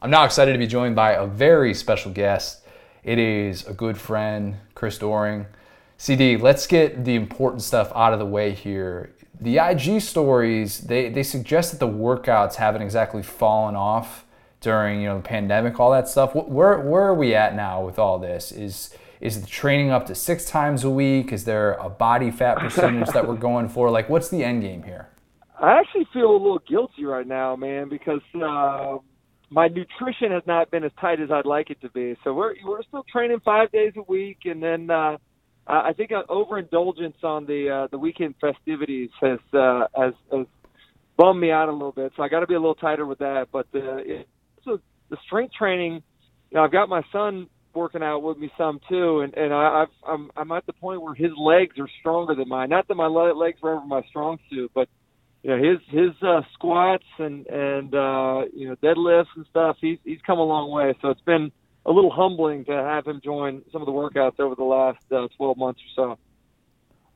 I'm now excited to be joined by a very special guest. It is a good friend, Chris Doering. CD, let's get the important stuff out of the way here the IG stories they, they suggest that the workouts haven't exactly fallen off during you know the pandemic, all that stuff. Where where are we at now with all this? Is is the training up to six times a week? Is there a body fat percentage that we're going for? Like, what's the end game here?
I actually feel a little guilty right now, man, because uh, my nutrition has not been as tight as I'd like it to be. So we're we're still training five days a week, and then uh, uh, I think an overindulgence on the uh, the weekend festivities has uh, has, has bummed me out a little bit. So I got to be a little tighter with that. But it, so the strength training, you know, I've got my son working out with me some too, and and I, I've, I'm I'm at the point where his legs are stronger than mine. Not that my legs were ever my strong suit, but you know his his uh, squats and and uh, you know deadlifts and stuff. He's he's come a long way. So it's been a little humbling to have him join some of the workouts over the last uh, 12 months or so.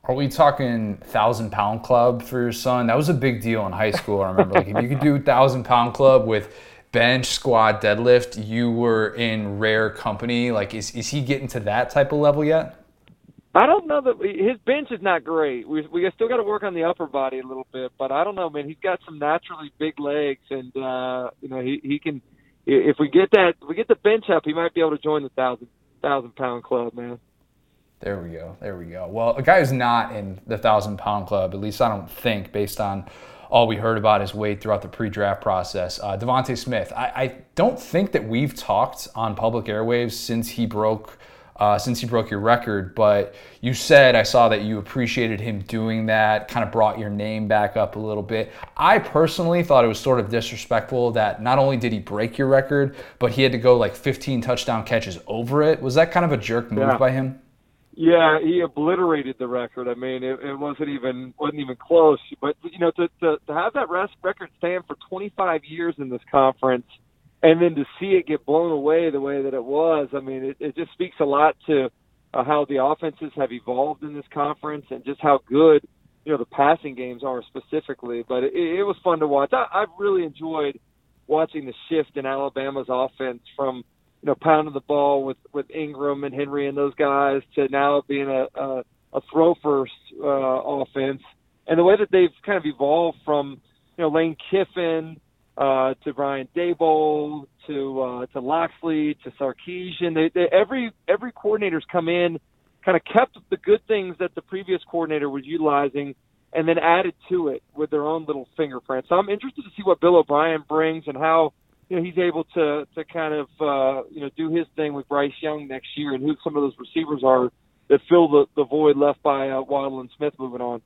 Are we talking thousand pound club for your son? That was a big deal in high school. I remember, like if you could do thousand pound club with bench, squat, deadlift, you were in rare company. Like, is is he getting to that type of level yet?
I don't know that his bench is not great. We we still got to work on the upper body a little bit, but I don't know, man. He's got some naturally big legs, and uh, you know he he can. If we get that, if we get the bench up, he might be able to join the thousand thousand pound club, man.
There we go. There we go. Well, a guy who's not in the thousand pound club, at least I don't think, based on all we heard about is weight throughout the pre-draft process. Uh, DeVonta Smith. I, I don't think that we've talked on public airwaves since he broke uh, since he broke your record. But you said I saw that you appreciated him doing that, kind of brought your name back up a little bit. I personally thought it was sort of disrespectful that not only did he break your record, but he had to go like 15 touchdown catches over it. Was that kind of a jerk move
yeah.
by him?
Yeah, he obliterated the record. I mean, it, it wasn't even wasn't even close. But you know, to to, to have that record stand for 25 years in this conference and then to see it get blown away the way that it was, I mean, it, it just speaks a lot to uh, how the offenses have evolved in this conference and just how good you know the passing games are specifically. But it, it was fun to watch. I, I've really enjoyed watching the shift in Alabama's offense from you know pounding the ball with with Ingram and Henry and those guys to now being a a, a throw first uh, offense, and the way that they've kind of evolved from you know Lane Kiffin uh, to Brian Daboll, to uh, to Locksley, to Sarkisian. They, they, every every coordinator's come in, kind of kept the good things that the previous coordinator was utilizing, and then added to it with their own little fingerprint. So I'm interested to see what Bill O'Brien brings and how you know he's able to to kind of uh, you know do his thing with Bryce Young next year, and who some of those receivers are that fill the, the void left by uh, Waddle and Smith moving on.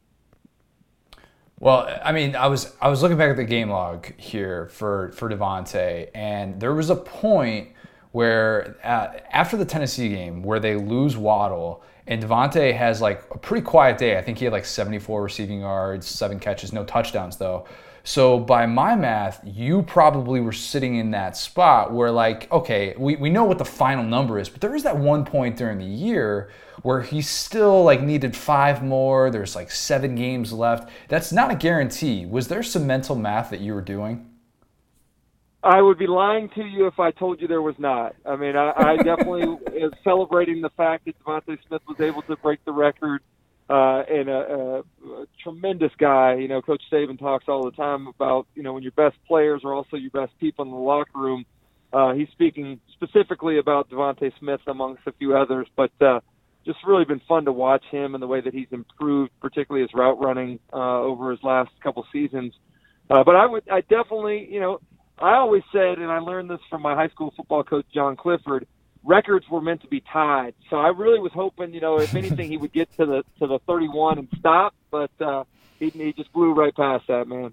Well, I mean, I was I was looking back at the game log here for for DeVonta, and there was a point where uh, after the Tennessee game where they lose Waddle and DeVonta has like a pretty quiet day. I think he had like 74 receiving yards, seven catches, no touchdowns though. So by my math, you probably were sitting in that spot where like, okay, we, we know what the final number is, but there was that one point during the year where he still like needed five more. There's like seven games left. That's not a guarantee. Was there some mental math that you were doing?
I would be lying to you if I told you there was not. I mean, I, I definitely is celebrating the fact that DeVonta Smith was able to break the record uh, and a, a, a tremendous guy. You know, Coach Saban talks all the time about you know when your best players are also your best people in the locker room. Uh, he's speaking specifically about DeVonta Smith amongst a few others, but uh, just really been fun to watch him and the way that he's improved, particularly his route running uh, over his last couple seasons. Uh, but I would, I definitely, you know, I always said, and I learned this from my high school football coach John Clifford records were meant to be tied. So I really was hoping, you know, if anything, he would get to the to the 31 and stop, but uh, he, he just blew right past that, man.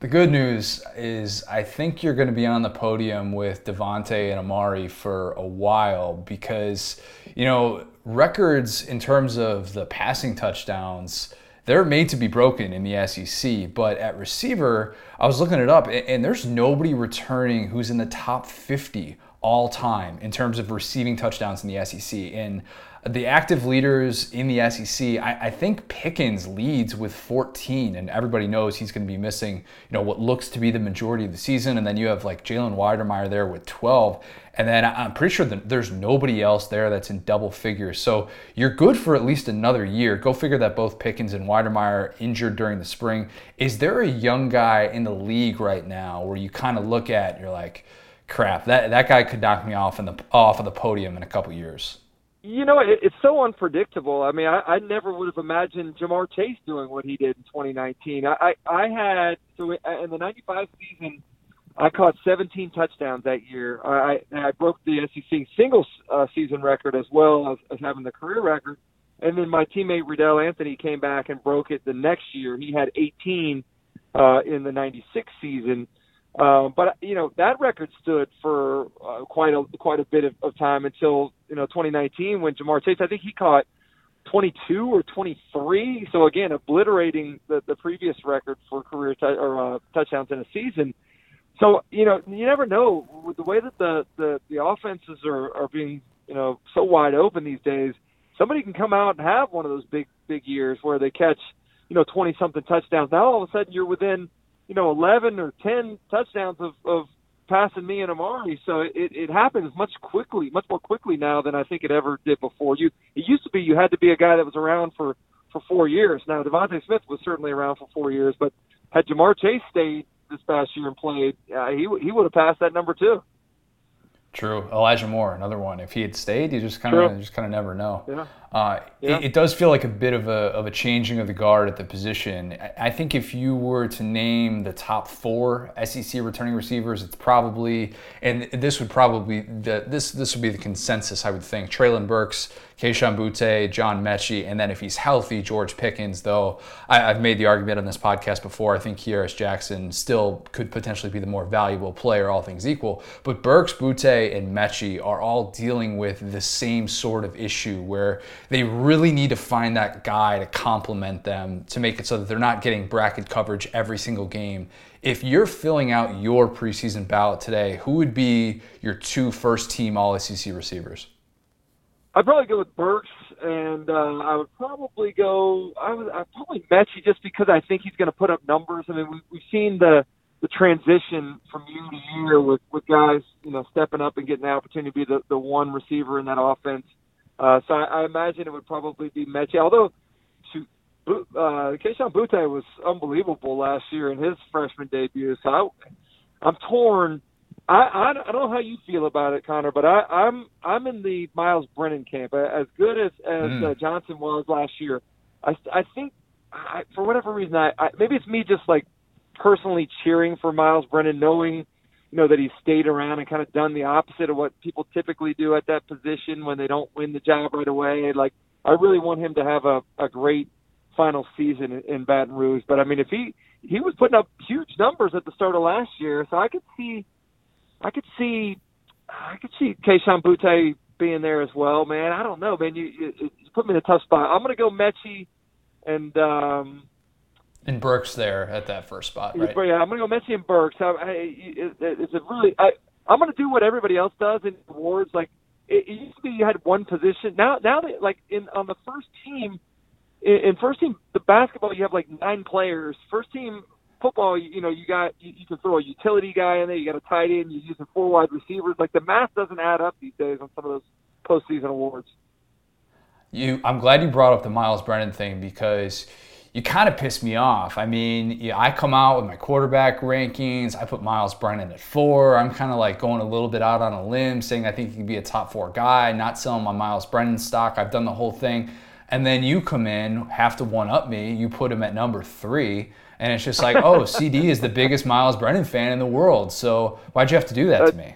The good news is I think you're going to be on the podium with DeVonta and Amari for a while because, you know, records in terms of the passing touchdowns, they're made to be broken in the SEC. But at receiver, I was looking it up, and there's nobody returning who's in the top 50 all time in terms of receiving touchdowns in the SEC. And the active leaders in the SEC, I, I, think Pickens leads with 14, and everybody knows he's going to be missing, you know, what looks to be the majority of the season. And then you have like Jalen Wydermyer there with 12, and then I'm pretty sure that there's nobody else there that's in double figures. So you're good for at least another year. Go figure that both Pickens and Wydermyer injured during the spring. Is there a young guy in the league right now where you kind of look at, you're like, crap, that that guy could knock me off in the off of the podium in a couple years.
You know, it, it's so unpredictable. I mean, I, I never would have imagined Ja'Marr Chase doing what he did in 2019. I I, I had so in the '95 season, I caught 17 touchdowns that year. I I broke the SEC single uh, season record as well as, as having the career record. And then my teammate Reidel Anthony came back and broke it the next year. He had 18 uh, in the '96 season. Um, but you know that record stood for uh, quite a quite a bit of, of time until you know 2019 when Ja'Marr Chase I think he caught 22 or 23. So again, obliterating the, the previous record for career t- or uh, touchdowns in a season. So you know you never know with the way that the the, the offenses are are being you know so wide open these days. Somebody can come out and have one of those big big years where they catch, you know, 20 something touchdowns. Now all of a sudden you're within, you know, 11 or 10 touchdowns of, of passing me and Amari. So it, it happens much quickly, much more quickly now than I think it ever did before. You, it used to be you had to be a guy that was around for, for four years. Now DeVonta Smith was certainly around for four years, but had Ja'Marr Chase stayed this past year and played, uh, he he would have passed that number too.
True. Elijah Moore, another one. If he had stayed, you just kind of just kind of never know.
Yeah.
Uh, yeah. It, it, does feel like a bit of a, of a changing of the guard at the position. I think if you were to name the top four SEC returning receivers, it's probably, and this would probably the this this would be the consensus. I would think Treylon Burks, Kayshon Boutte, John Metchie, and then if he's healthy, George Pickens. Though I, have made the argument on this podcast before, I think Kearis Jackson still could potentially be the more valuable player, all things equal. But Burks, Boutte, and Metchie are all dealing with the same sort of issue where they really need to find that guy to complement them to make it so that they're not getting bracket coverage every single game. If you're filling out your preseason ballot today, who would be your two first team All SEC receivers?
I'd probably go with Burks, and uh, I would probably go. I would I'd probably Metchie just because I think he's going to put up numbers. I mean, we, we've seen the the transition from year to year with with guys, you know, stepping up and getting the opportunity to be the the one receiver in that offense. Uh, so I, I imagine it would probably be Metchie. Although, shoot, uh, Kayshon Boutte was unbelievable last year in his freshman debut. So I, I'm torn. I, I I don't know how you feel about it, Connor, but I, I'm I'm in the Myles Brennan camp. As good as as mm. uh, Johnson was last year, I I think I, for whatever reason I, I maybe it's me just like personally cheering for Myles Brennan, knowing you know, that he's stayed around and kind of done the opposite of what people typically do at that position when they don't win the job right away. Like, I really want him to have a, a great final season in, in Baton Rouge. But I mean, if he he was putting up huge numbers at the start of last year, so I could see, I could see, I could see Kayshon Boutte being there as well. Man, I don't know, man. You, you, you put me in a tough spot. I'm going to go Metchie and um,
and Burks there at that first spot, right?
Yeah, I'm going to go Metchie and Burks. I, I, it, it's a really. I, I'm going to do what everybody else does in awards. Like it, it used to be, you had one position. Now, now that like in on the first team, in, in first team the basketball, you have like nine players. First team football, you, you know, you got you, you can throw a utility guy in there. You got a tight end. You're using four wide receivers. Like the math doesn't add up these days on some of those postseason awards.
You, I'm glad you brought up the Myles Brennan thing because you kind of piss me off. I mean, yeah, I come out with my quarterback rankings. I put Myles Brennan at four. I'm kind of like going a little bit out on a limb, saying I think he can be a top four guy, not selling my Myles Brennan stock. I've done the whole thing. And then you come in, have to one up me. You put him at number three. And it's just like, oh, CD is the biggest Myles Brennan fan in the world. So why'd you have to do that to me?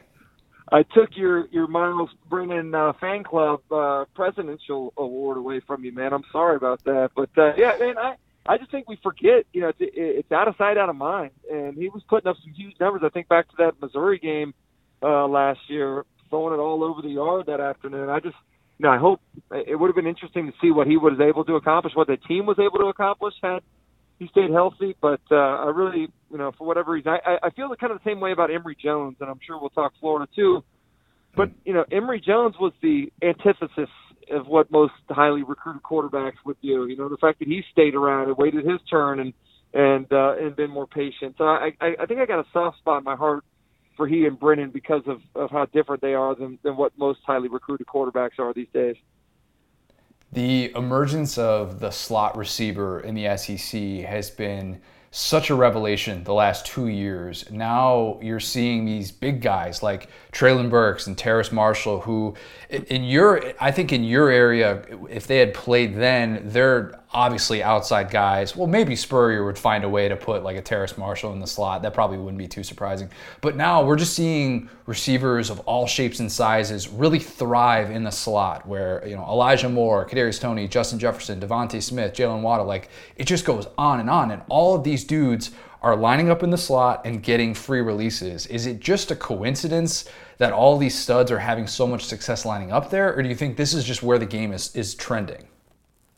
I took your your Myles Brennan uh, fan club uh, presidential award away from you, man. I'm sorry about that, but uh, yeah, man, I I just think we forget. You know, it's, it's out of sight, out of mind. And he was putting up some huge numbers. I think back to that Missouri game uh, last year, throwing it all over the yard that afternoon. I just, you know, I hope it would have been interesting to see what he was able to accomplish, what the team was able to accomplish had he stayed healthy. But uh, I really, you know, for whatever reason, I, I feel the kind of the same way about Emory Jones, and I'm sure we'll talk Florida too. But you know, Emory Jones was the antithesis of what most highly recruited quarterbacks would do. You know, the fact that he stayed around and waited his turn and and uh, and been more patient. So I, I I think I got a soft spot in my heart for he and Brennan because of of how different they are than than what most highly recruited quarterbacks are these days.
The emergence of the slot receiver in the SEC has been such a revelation the last two years. Now you're seeing these big guys like Treylon Burks and Terrace Marshall, who in your, I think in your area, if they had played then, they're obviously outside guys. Well, maybe Spurrier would find a way to put like a Terrace Marshall in the slot. That probably wouldn't be too surprising. But now we're just seeing receivers of all shapes and sizes really thrive in the slot where, you know, Elijah Moore, Kadarius Toney, Justin Jefferson, DeVonta Smith, Jaylen Waddle, like it just goes on and on. And all of these dudes are lining up in the slot and getting free releases. Is it just a coincidence that all these studs are having so much success lining up there, or do you think this is just where the game is, is trending?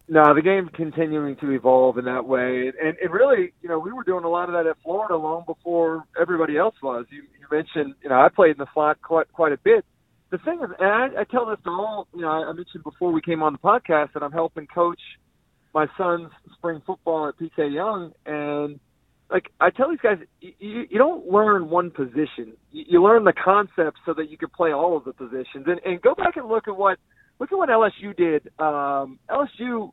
No, the game's continuing to evolve in that way, and it really, you know, we were doing a lot of that at Florida long before everybody else was. You, you mentioned, you know, I played in the slot quite quite a bit. The thing is, and I, I tell this to all, you know, I mentioned before we came on the podcast that I'm helping coach my son's spring football at PK Yonge, and like I tell these guys, you, you don't learn one position. You, you learn the concept so that you can play all of the positions. And, and go back and look at what look at what LSU did. Um, LSU,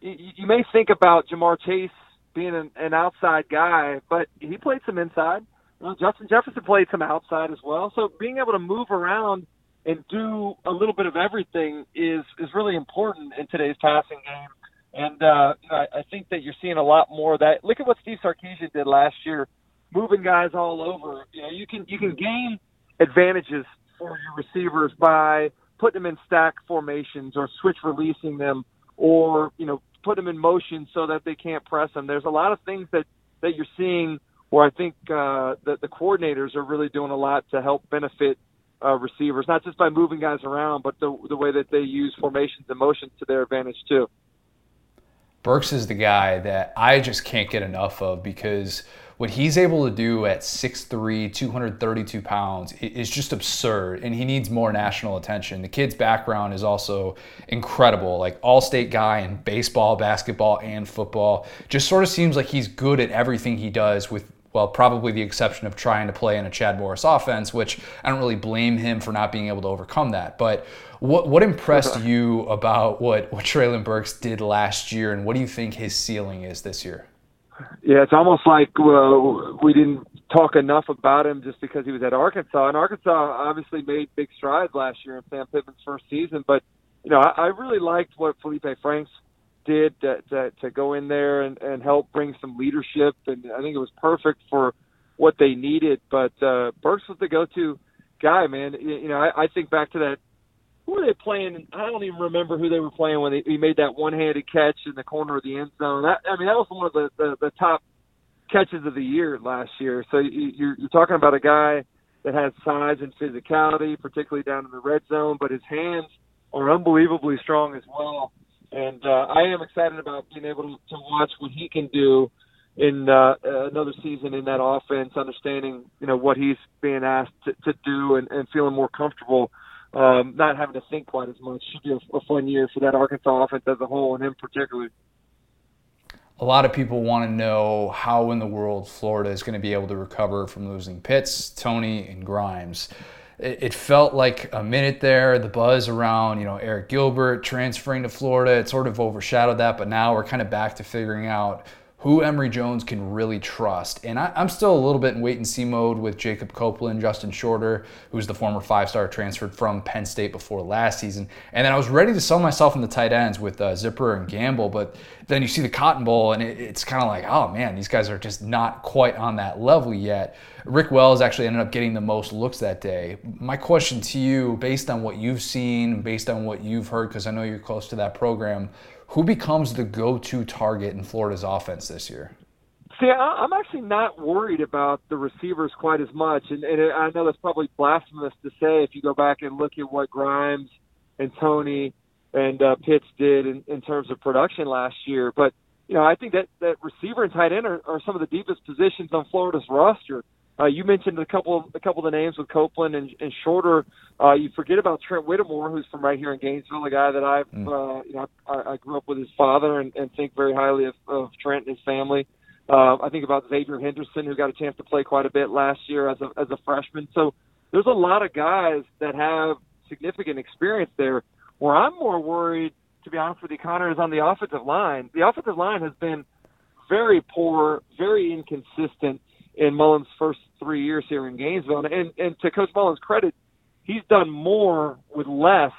you, you may think about Ja'Marr Chase being an, an outside guy, but he played some inside. Well, Justin Jefferson played some outside as well. So being able to move around and do a little bit of everything is is really important in today's passing game. And uh, you know, I, I think that you're seeing a lot more of that. Look at what Steve Sarkisian did last year, moving guys all over. You know, you can you can gain advantages for your receivers by putting them in stack formations or switch releasing them, or you know put them in motion so that they can't press them. There's a lot of things that that you're seeing where I think uh, that the coordinators are really doing a lot to help benefit uh, receivers, not just by moving guys around, but the the way that they use formations and motions to their advantage too.
Burks is the guy that I just can't get enough of because what he's able to do at 6'3, 232 pounds is just absurd, and he needs more national attention. The kid's background is also incredible, like all state guy in baseball, basketball, and football. Just sort of seems like he's good at everything he does with well, probably the exception of trying to play in a Chad Morris offense, which I don't really blame him for not being able to overcome that. But what what impressed you about what what Treylon Burks did last year, and what do you think his ceiling is this year?
Yeah, it's almost like uh, we didn't talk enough about him just because he was at Arkansas, and Arkansas obviously made big strides last year in Sam Pittman's first season. But you know, I, I really liked what Felipe Franks did to, to, to go in there and, and help bring some leadership, and I think it was perfect for what they needed. But uh, Burks was the go-to guy, man. You, know, I, I think back to that. Who were they playing? I don't even remember who they were playing when they, he made that one-handed catch in the corner of the end zone. That, I mean, that was one of the, the, the top catches of the year last year. So you, you're, you're talking about a guy that has size and physicality, particularly down in the red zone, but his hands are unbelievably strong as well and uh, I am excited about being able to, to watch what he can do in uh, another season in that offense, understanding you know what he's being asked to, to do and, and feeling more comfortable, um, not having to think quite as much. Should be a, a fun year for that Arkansas offense as a whole, and him particularly.
A lot of people want to know how in the world Florida is going to be able to recover from losing Pitts, Toney, and Grimes it felt like a minute there. The buzz around, you know, Arik Gilbert transferring to Florida, it sort of overshadowed that. But now we're kind of back to figuring out who Emory Jones can really trust. And I, am still a little bit in wait and see mode with Jacob Copeland, Justin Shorter, who's the former five star transferred from Penn State before last season. And then I was ready to sell myself in the tight ends with uh, Zipper and Gamble, but then you see the Cotton Bowl and it, it's kind of like, oh man, these guys are just not quite on that level yet. Rick Wells actually ended up getting the most looks that day. My question to you, based on what you've seen, based on what you've heard, because I know you're close to that program, who becomes the go-to target in Florida's offense this year?
See, I'm actually not worried about the receivers quite as much, and, and I know that's probably blasphemous to say if you go back and look at what Grimes and Toney and uh, Pitts did in, in terms of production last year. But you know, I think that that receiver and tight end are, are some of the deepest positions on Florida's roster. Uh, you mentioned a couple of, a couple of the names with Copeland and, and Shorter. Uh, you forget about Trent Whittemore, who's from right here in Gainesville, a guy that I've mm. uh, you know I, I grew up with his father and, and think very highly of, of Trent and his family. Uh, I think about Xzavier Henderson, who got a chance to play quite a bit last year as a as a freshman. So there's a lot of guys that have significant experience there. Where I'm more worried, to be honest with you, Connor, is on the offensive line. The offensive line has been very poor, very inconsistent in Mullen's first three years here in Gainesville. And, and to Coach Mullen's credit, he's done more with less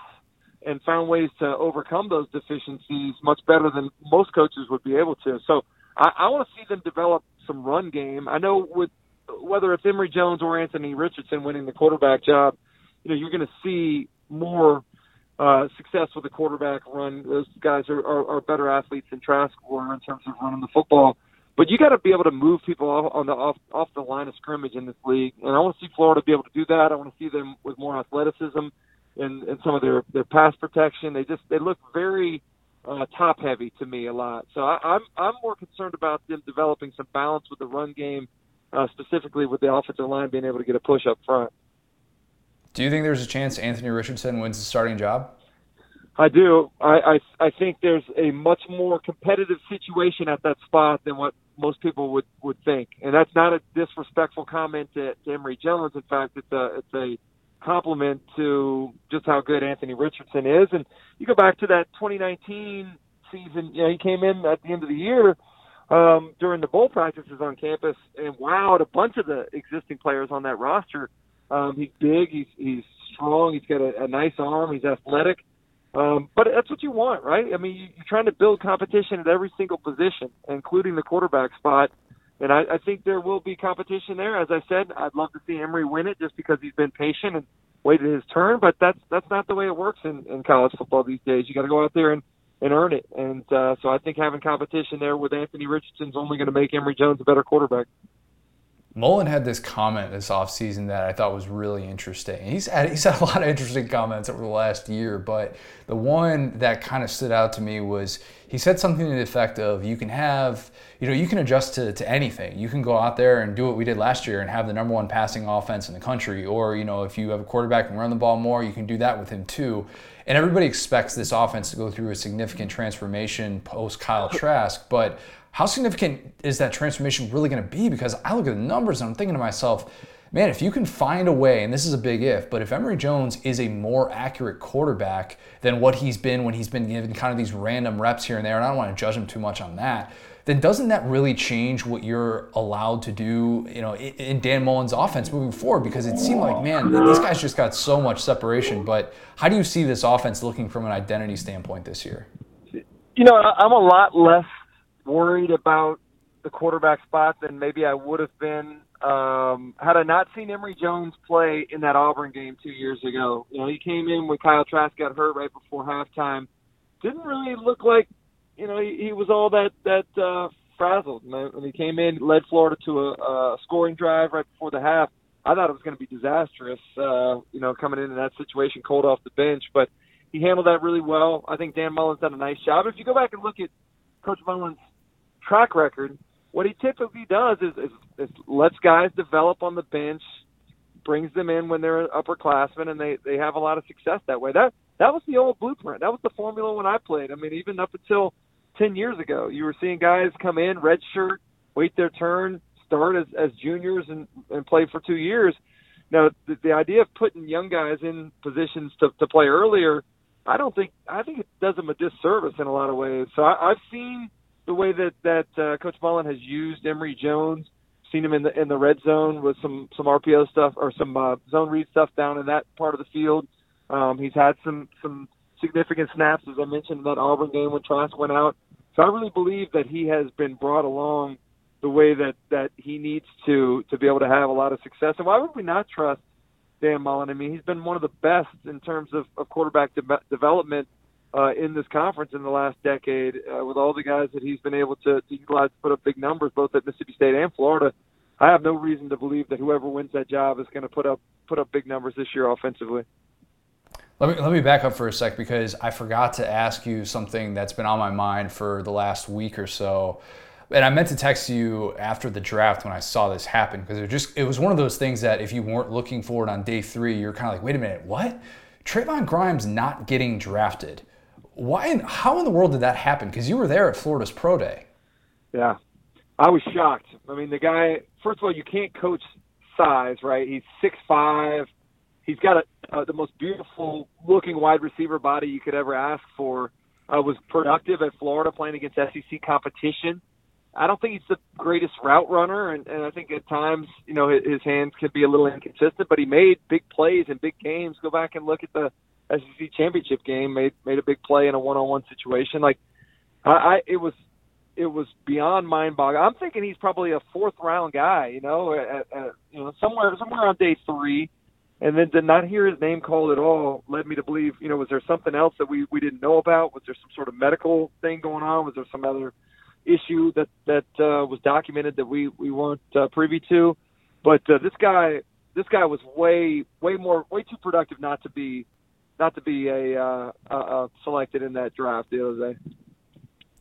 and found ways to overcome those deficiencies much better than most coaches would be able to. So I, I want to see them develop some run game. I know with whether it's Emory Jones or Anthony Richardson winning the quarterback job, you know, you're going to see more uh, success with the quarterback run. Those guys are, are, are better athletes than Trask were in terms of running the football. But you got to be able to move people off on the off off the line of scrimmage in this league, and I want to see Florida be able to do that. I want to see them with more athleticism and, and some of their their pass protection. They just they look very uh, top heavy to me a lot. So I, I'm I'm more concerned about them developing some balance with the run game, uh, specifically with the offensive line being able to get a push up front.
Do you think there's a chance Anthony Richardson wins the starting job?
I do. I, I I think there's a much more competitive situation at that spot than what most people would would think, and that's not a disrespectful comment to, to Emory Jones. In fact, it's a it's a compliment to just how good Anthony Richardson is. And you go back to that 2019 season. You know, he came in at the end of the year um, during the bowl practices on campus and wowed a bunch of the existing players on that roster. Um, he's big. He's he's strong. He's got a, a nice arm. He's athletic. Um, but that's what you want, right? I mean, you're trying to build competition at every single position, including the quarterback spot. And I, I think there will be competition there. As I said, I'd love to see Emory win it just because he's been patient and waited his turn. But that's that's not the way it works in, in college football these days. You got to go out there and and earn it. And uh, so I think having competition there with Anthony Richardson is only going to make Emory Jones a better quarterback.
Mullen had this comment this offseason that I thought was really interesting. He's had, he's had a lot of interesting comments over the last year, but the one that kind of stood out to me was he said something to the effect of you can have, you know, you can adjust to, to anything. You can go out there and do what we did last year and have the number one passing offense in the country. Or, you know, if you have a quarterback and run the ball more, you can do that with him too. And everybody expects this offense to go through a significant transformation post Kyle Trask, but how significant is that transformation really going to be? Because I look at the numbers and I'm thinking to myself, man, if you can find a way, and this is a big if, but if Emory Jones is a more accurate quarterback than what he's been when he's been given kind of these random reps here and there, and I don't want to judge him too much on that, then doesn't that really change what you're allowed to do, you know, in Dan Mullen's offense moving forward? Because it seemed like, man, these guys just got so much separation. But how do you see this offense looking from an identity standpoint this year?
You know, I'm a lot less worried about the quarterback spot than maybe I would have been um, had I not seen Emory Jones play in that Auburn game two years ago. You know, he came in when Kyle Trask got hurt right before halftime. Didn't really look like, you know, he, he was all that that uh, frazzled. When he came in, led Florida to a, a scoring drive right before the half. I thought it was going to be disastrous. Uh, you know, coming into that situation cold off the bench, but he handled that really well. I think Dan Mullen's done a nice job. If you go back and look at Coach Mullen's track record, what he typically does is, is, is lets guys develop on the bench, brings them in when they're upperclassmen, and they they have a lot of success that way. That that was the old blueprint. That was the formula when I played. I mean, even up until ten years ago, you were seeing guys come in, redshirt, wait their turn, start as as juniors, and and play for two years. Now, the, the idea of putting young guys in positions to to play earlier, I don't think I think it does them a disservice in a lot of ways. So I, I've seen the way that that uh, Coach Mullen has used Emory Jones. Seen him in the in the red zone with some some RPO stuff or some uh, zone read stuff down in that part of the field. Um, he's had some some significant snaps, as I mentioned in that Auburn game when Trask went out. So I really believe that he has been brought along the way that that he needs to to be able to have a lot of success. And why would we not trust Dan Mullen? I mean, he's been one of the best in terms of, of quarterback de- development uh, in this conference in the last decade uh, with all the guys that he's been able to, to utilize to put up big numbers both at Mississippi State and Florida. I have no reason to believe that whoever wins that job is going to put up put up big numbers this year offensively.
Let me, let me back up for a sec because I forgot to ask you something that's been on my mind for the last week or so. And I meant to text you after the draft when I saw this happen because it just it was one of those things that if you weren't looking for it on day three, you're kind of like, wait a minute, what? Trevon Grimes not getting drafted why? In, how in the world did that happen? Because you were there at Florida's pro day.
Yeah, I was shocked. I mean, the guy. First of all, you can't coach size, right? He's six five. He's got a, uh, the most beautiful looking wide receiver body you could ever ask for. Uh, was productive at Florida playing against SEC competition. I don't think he's the greatest route runner, and, and I think at times, you know, his, his hands could be a little inconsistent. But he made big plays in big games. Go back and look at the SEC championship game, made made a big play in a one on one situation. Like I, I it was it was beyond mind boggling. I'm thinking he's probably a fourth round guy, you know, at, at, you know somewhere somewhere on day three, and then to not hear his name called at all led me to believe, you know, was there something else that we we didn't know about? Was there some sort of medical thing going on? Was there some other issue that that uh, was documented that we we weren't uh, privy to? But uh, this guy this guy was way way more way too productive not to be not to be a, uh, uh, selected in that draft the other day.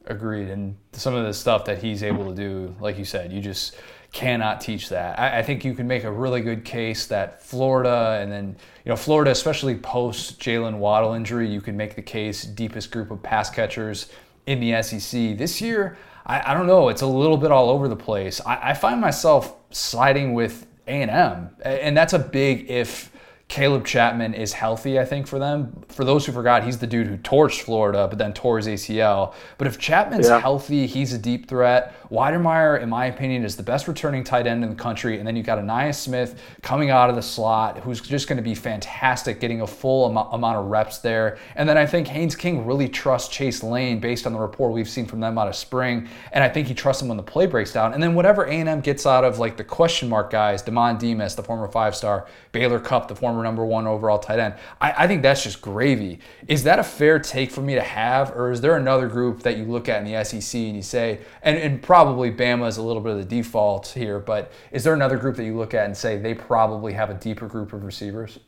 Agreed, and some of the stuff that he's able to do, like you said, you just cannot teach that. I, I, think you can make a really good case that Florida and then, you know, Florida, especially post Jaylen Waddle injury, you can make the case deepest group of pass catchers in the SEC. This year, I, I don't know, it's a little bit all over the place. I, I find myself siding with A&M, and that's a big if Caleb Chapman is healthy, I think, for them. For those who forgot, he's the dude who torched Florida, but then tore his ACL. But if Chapman's yeah. healthy, he's a deep threat. Wydermyer, in my opinion, is the best returning tight end in the country. And then you've got Ainias Smith coming out of the slot, who's just going to be fantastic, getting a full am- amount of reps there. And then I think Haynes King really trusts Chase Lane based on the report we've seen from them out of spring. And I think he trusts him when the play breaks down. And then whatever A&M gets out of like the question mark guys, Demond Demas, the former five star, Baylor Cup, the former number one overall tight end. I, I, think that's just gravy. Is that a fair take for me to have, or is there another group that you look at in the SEC and you say, and, and probably Bama is a little bit of the default here, but is there another group that you look at and say they probably have a deeper group of receivers?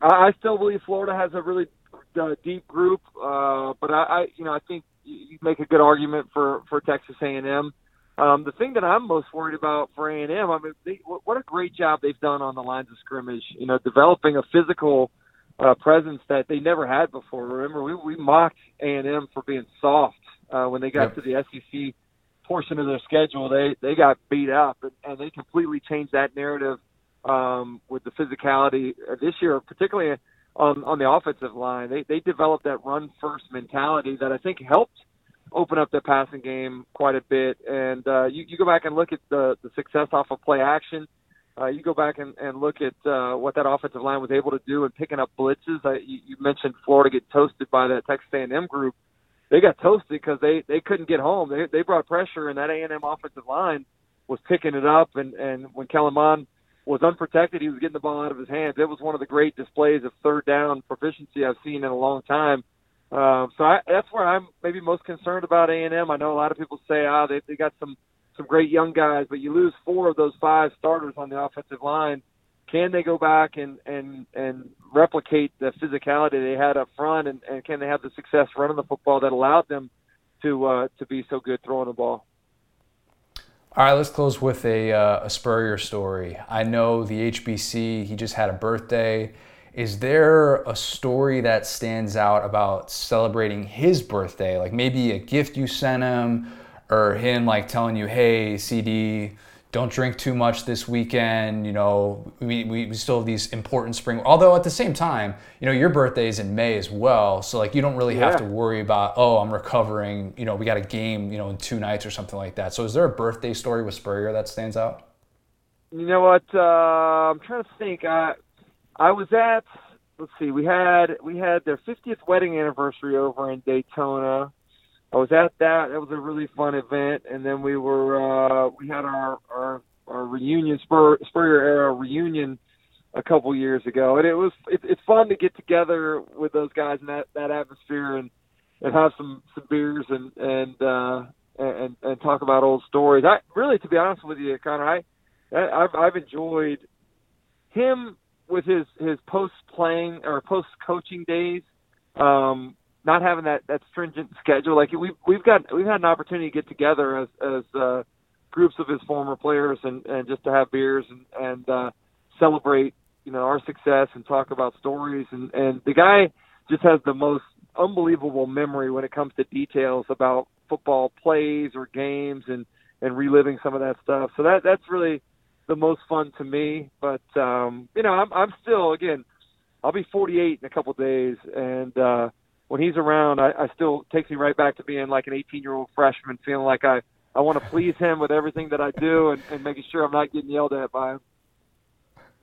I still believe Florida has a really uh, deep group, uh, but I, I, you know, I think you make a good argument for for Texas A&M. Um, the thing that I'm most worried about for A and M, I mean, they, what a great job they've done on the lines of scrimmage. You know, developing a physical uh, presence that they never had before. Remember, we we mocked A and M for being soft uh, when they got yep. to the SEC portion of their schedule. They they got beat up, and, and they completely changed that narrative um, with the physicality this year, particularly on on the offensive line. They they developed that run first mentality that I think helped open up their passing game quite a bit. And uh, you, you go back and look at the, the success off of play action. Uh, you go back and, and look at uh, what that offensive line was able to do in picking up blitzes. Uh, you, you mentioned Florida get toasted by that Texas A&M group. They got toasted because they they couldn't get home. They they brought pressure, and that A&M offensive line was picking it up. And and when Kellen Mond was unprotected, he was getting the ball out of his hands. It was one of the great displays of third down proficiency I've seen in a long time. Um, so I, that's where I'm maybe most concerned about A&M. I know a lot of people say, ah, they they got some some great young guys, but you lose four of those five starters on the offensive line. Can they go back and and and replicate the physicality they had up front, and, and can they have the success running the football that allowed them to uh, to be so good throwing the ball?
All right, let's close with a, uh, a Spurrier story. I know the HBC, he just had a birthday. Is there a story that stands out about celebrating his birthday? Like maybe a gift you sent him or him like telling you, hey, CD, don't drink too much this weekend. You know, we, we still have these important spring. Although at the same time, you know, your birthday is in May as well. So like you don't really yeah. have to worry about, oh, I'm recovering. You know, we got a game, you know, in two nights or something like that. So is there a birthday story with Spurrier that stands out?
You know what? Uh, I'm trying to think. Uh, I was at let's see, we had we had their 50th wedding anniversary over in Daytona. I was at that. That was a really fun event, and then we were uh, we had our our, our reunion Spur, Spurrier era reunion a couple years ago, and it was it, it's fun to get together with those guys in that that atmosphere and and have some some beers and and uh, and and talk about old stories. I really, to be honest with you, Connor, I I've I've enjoyed him with his his post playing or post coaching days, um, not having that that stringent schedule. Like we've we've got we've had an opportunity to get together as as uh, groups of his former players and and just to have beers and and uh, celebrate you know our success and talk about stories and and the guy just has the most unbelievable memory when it comes to details about football plays or games and and reliving some of that stuff. So that that's really the most fun to me. But um, you know, I'm I'm still again, I'll be 48 in a couple of days, and uh, when he's around, I, I still takes me right back to being like an 18 year old freshman, feeling like I I want to please him with everything that I do, and, and making sure I'm not getting yelled at by him.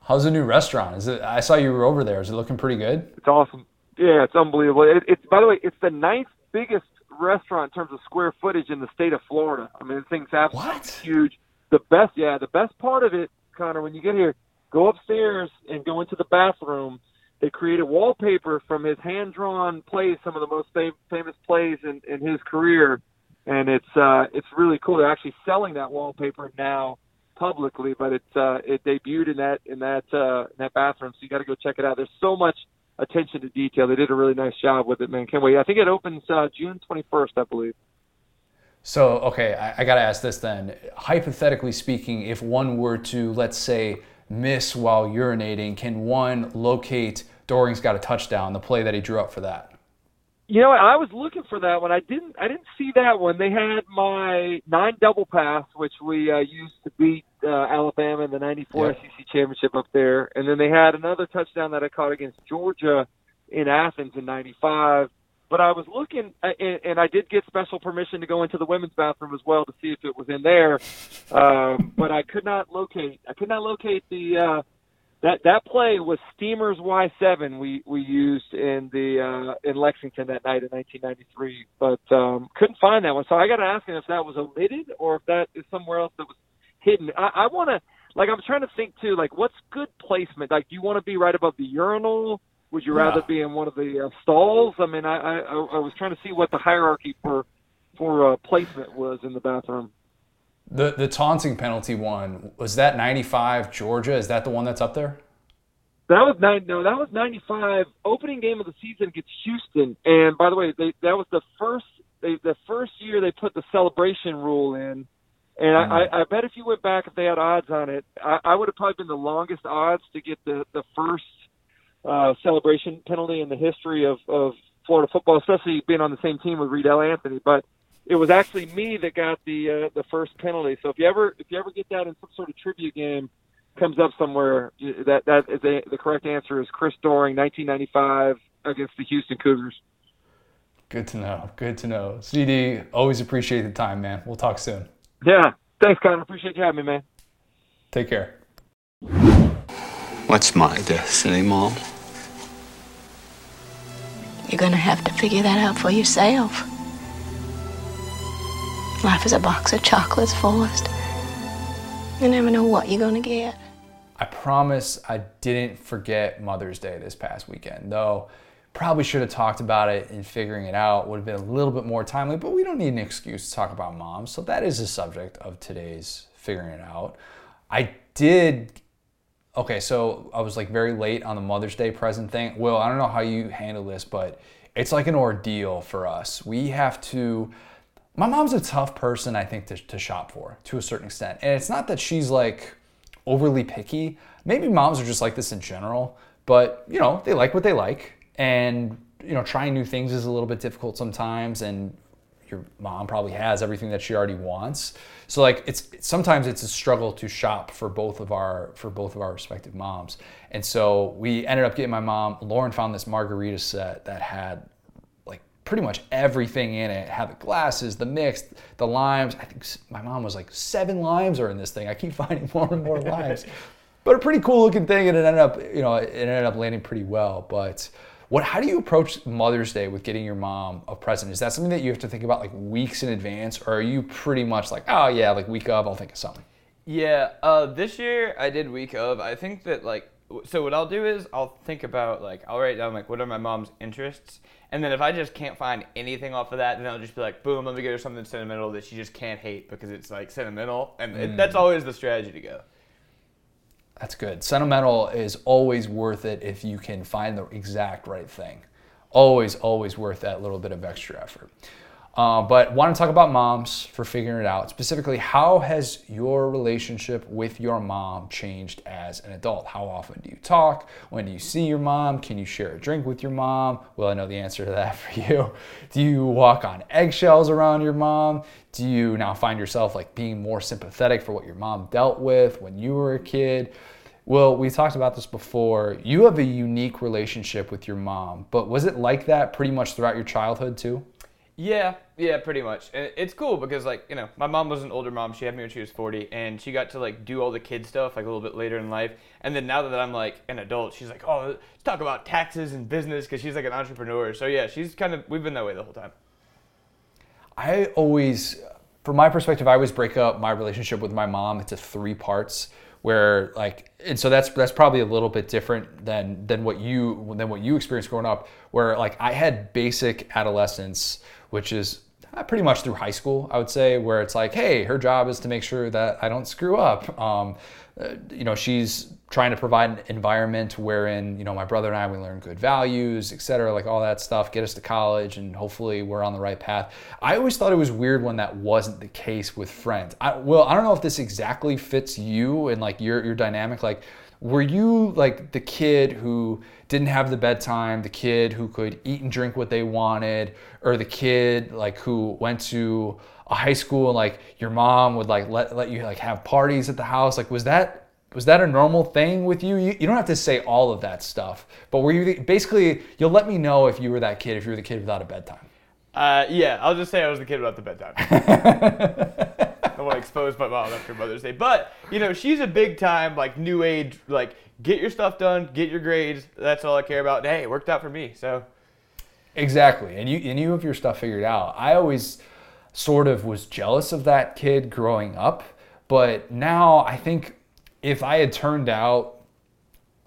How's the new restaurant? Is it? I saw you were over there. Is it looking pretty good?
It's awesome. Yeah, it's unbelievable. It, it's by the way, it's the ninth biggest restaurant in terms of square footage in the state of Florida. I mean, the thing's absolutely
what?
huge the best, yeah, the best part of it, Connor, when you get here, go upstairs and go into the bathroom. They created wallpaper from his hand-drawn plays, some of the most fam- famous plays in, in his career, and it's uh, it's really cool. They're actually selling that wallpaper now publicly, but it uh, it debuted in that in that uh, in that bathroom, so you got to go check it out. There's so much attention to detail. They did a really nice job with it, man. Can't wait. I think it opens uh, June 21st, I believe.
So, okay, I, I got to ask this then. Hypothetically speaking, if one were to, let's say, miss while urinating, can one locate Doering's got a touchdown, the play that he drew up for that?
You know, I was looking for that one. I didn't. I didn't see that one. They had my nine double pass, which we uh, used to beat uh, Alabama in the '94
Yep.
SEC championship up there, and then they had another touchdown that I caught against Georgia in Athens in '95. But I was looking, uh, and, I did get special permission to go into the women's bathroom as well to see if it was in there. Um, but I could not locate. I could not locate the. Uh, that that play was Steamers Y7 we we used in the uh, in Lexington that night in 1993, but um, couldn't find that one. So I got to ask him if that was omitted or if that is somewhere else that was hidden. I, I want to like I'm trying to think too. Like what's good placement? Like do you want to be right above the urinal? Would you rather
Yeah.
be in one of the uh, stalls? I mean, I, I I was trying to see what the hierarchy for for uh, placement was in the bathroom.
The the taunting penalty one was that 95 Georgia. Is that the one that's up there?
That was nine. No, that was ninety five. Opening game of the season against Houston. And by the way, they, that was the first. They, the first year they put the celebration rule in. And I, I, I bet if you went back, if they had odds on it, I, I would have probably been the longest odds to get the the first uh, celebration penalty in the history of of Florida football, especially being on the same team with Reidel Anthony. But it was actually me that got the uh, the first penalty. So if you ever if you ever get that in some sort of trivia game, comes up somewhere, that that is a, the correct answer is Chris Doering, 1995 against the Houston Cougars.
Good to know. Good to know. CD, always appreciate the time, man. We'll talk soon.
Yeah, thanks, Connor. Appreciate you having me, man.
Take care.
What's my destiny, Mom?
You're gonna have to figure that out for yourself. Life is a box of chocolates, Forrest. You never know what you're gonna get.
I promise I didn't forget Mother's Day this past weekend, though. Probably should have talked about it and figuring it out would have been a little bit more timely, but we don't need an excuse to talk about moms. So that is the subject of today's figuring it out. I did okay, so I was like very late on the Mother's Day present thing. Will, I don't know how you handle this, but it's like an ordeal for us. We have to. My mom's a tough person, I think, to, to shop for to a certain extent. And it's not that she's like overly picky. Maybe moms are just like this in general, but you know, they like what they like. And you know, trying new things is a little bit difficult sometimes. And your mom probably has everything that she already wants. So like it's sometimes it's a struggle to shop for both of our for both of our respective moms. And so we ended up getting my mom. Lauren found this margarita set that had like pretty much everything in it. Had the glasses, the mix, the limes. I think my mom was like seven limes are in this thing. I keep finding more and more limes. But a pretty cool looking thing, and it ended up, you know, it ended up landing pretty well. But what? How do you approach Mother's Day with getting your mom a present? Is that something that you have to think about like weeks in advance, or are you pretty much like, oh yeah, like week of, I'll think of something?
Yeah, uh, this year I did week of. I think that like, so what I'll do is I'll think about like I'll write down like what are my mom's interests, and then if I just can't find anything off of that, then I'll just be like, boom, let me get her something sentimental that she just can't hate because it's like sentimental, and it, that's always the strategy to go.
That's good. Sentimental is always worth it if you can find the exact right thing. Always, always worth that little bit of extra effort. Uh, but want to talk about moms for figuring it out. Specifically, how has your relationship with your mom changed as an adult? How often do you talk? When do you see your mom? Can you share a drink with your mom? Well, I know the answer to that for you. Do you walk on eggshells around your mom? Do you now find yourself like being more sympathetic for what your mom dealt with when you were a kid? Well, we talked about this before. You have a unique relationship with your mom, but was it like that pretty much throughout your childhood too?
Yeah, yeah, pretty much. It's cool because like you know, my mom was an older mom. She had me when she was 40, and she got to like do all the kid stuff like a little bit later in life. And then now that I'm like an adult, she's like, oh, let's talk about taxes and business because she's like an entrepreneur. So yeah, she's kind of we've been that way the whole time.
I always, from my perspective, I always break up my relationship with my mom into three parts. Where like, and so that's that's probably a little bit different than than what you than what you experienced growing up. Where like I had basic adolescence, which is uh, pretty much through high school, I would say, where it's like, hey, her job is to make sure that I don't screw up. Um, uh, you know, she's trying to provide an environment wherein you know my brother and I we learn good values, et cetera, like all that stuff, get us to college, and hopefully we're on the right path. I always thought it was weird when that wasn't the case with friends. I, well, I don't know if this exactly fits you and like your your dynamic. Like, were you like the kid who didn't have the bedtime, the kid who could eat and drink what they wanted, or the kid like who went to a high school and like your mom would like let, let you like have parties at the house like was that was that a normal thing with you? you? You don't have to say all of that stuff, but were you basically you'll let me know if you were that kid if you were the kid without a bedtime.
Uh, yeah, I'll just say I was the kid without the bedtime. Don't want to expose my mom after Mother's Day, but you know she's a big time like new age like get your stuff done, get your grades. That's all I care about. hey, it worked out for me, so.
Exactly, and you and you have your stuff figured out. I always sort of was jealous of that kid growing up. But now I think if I had turned out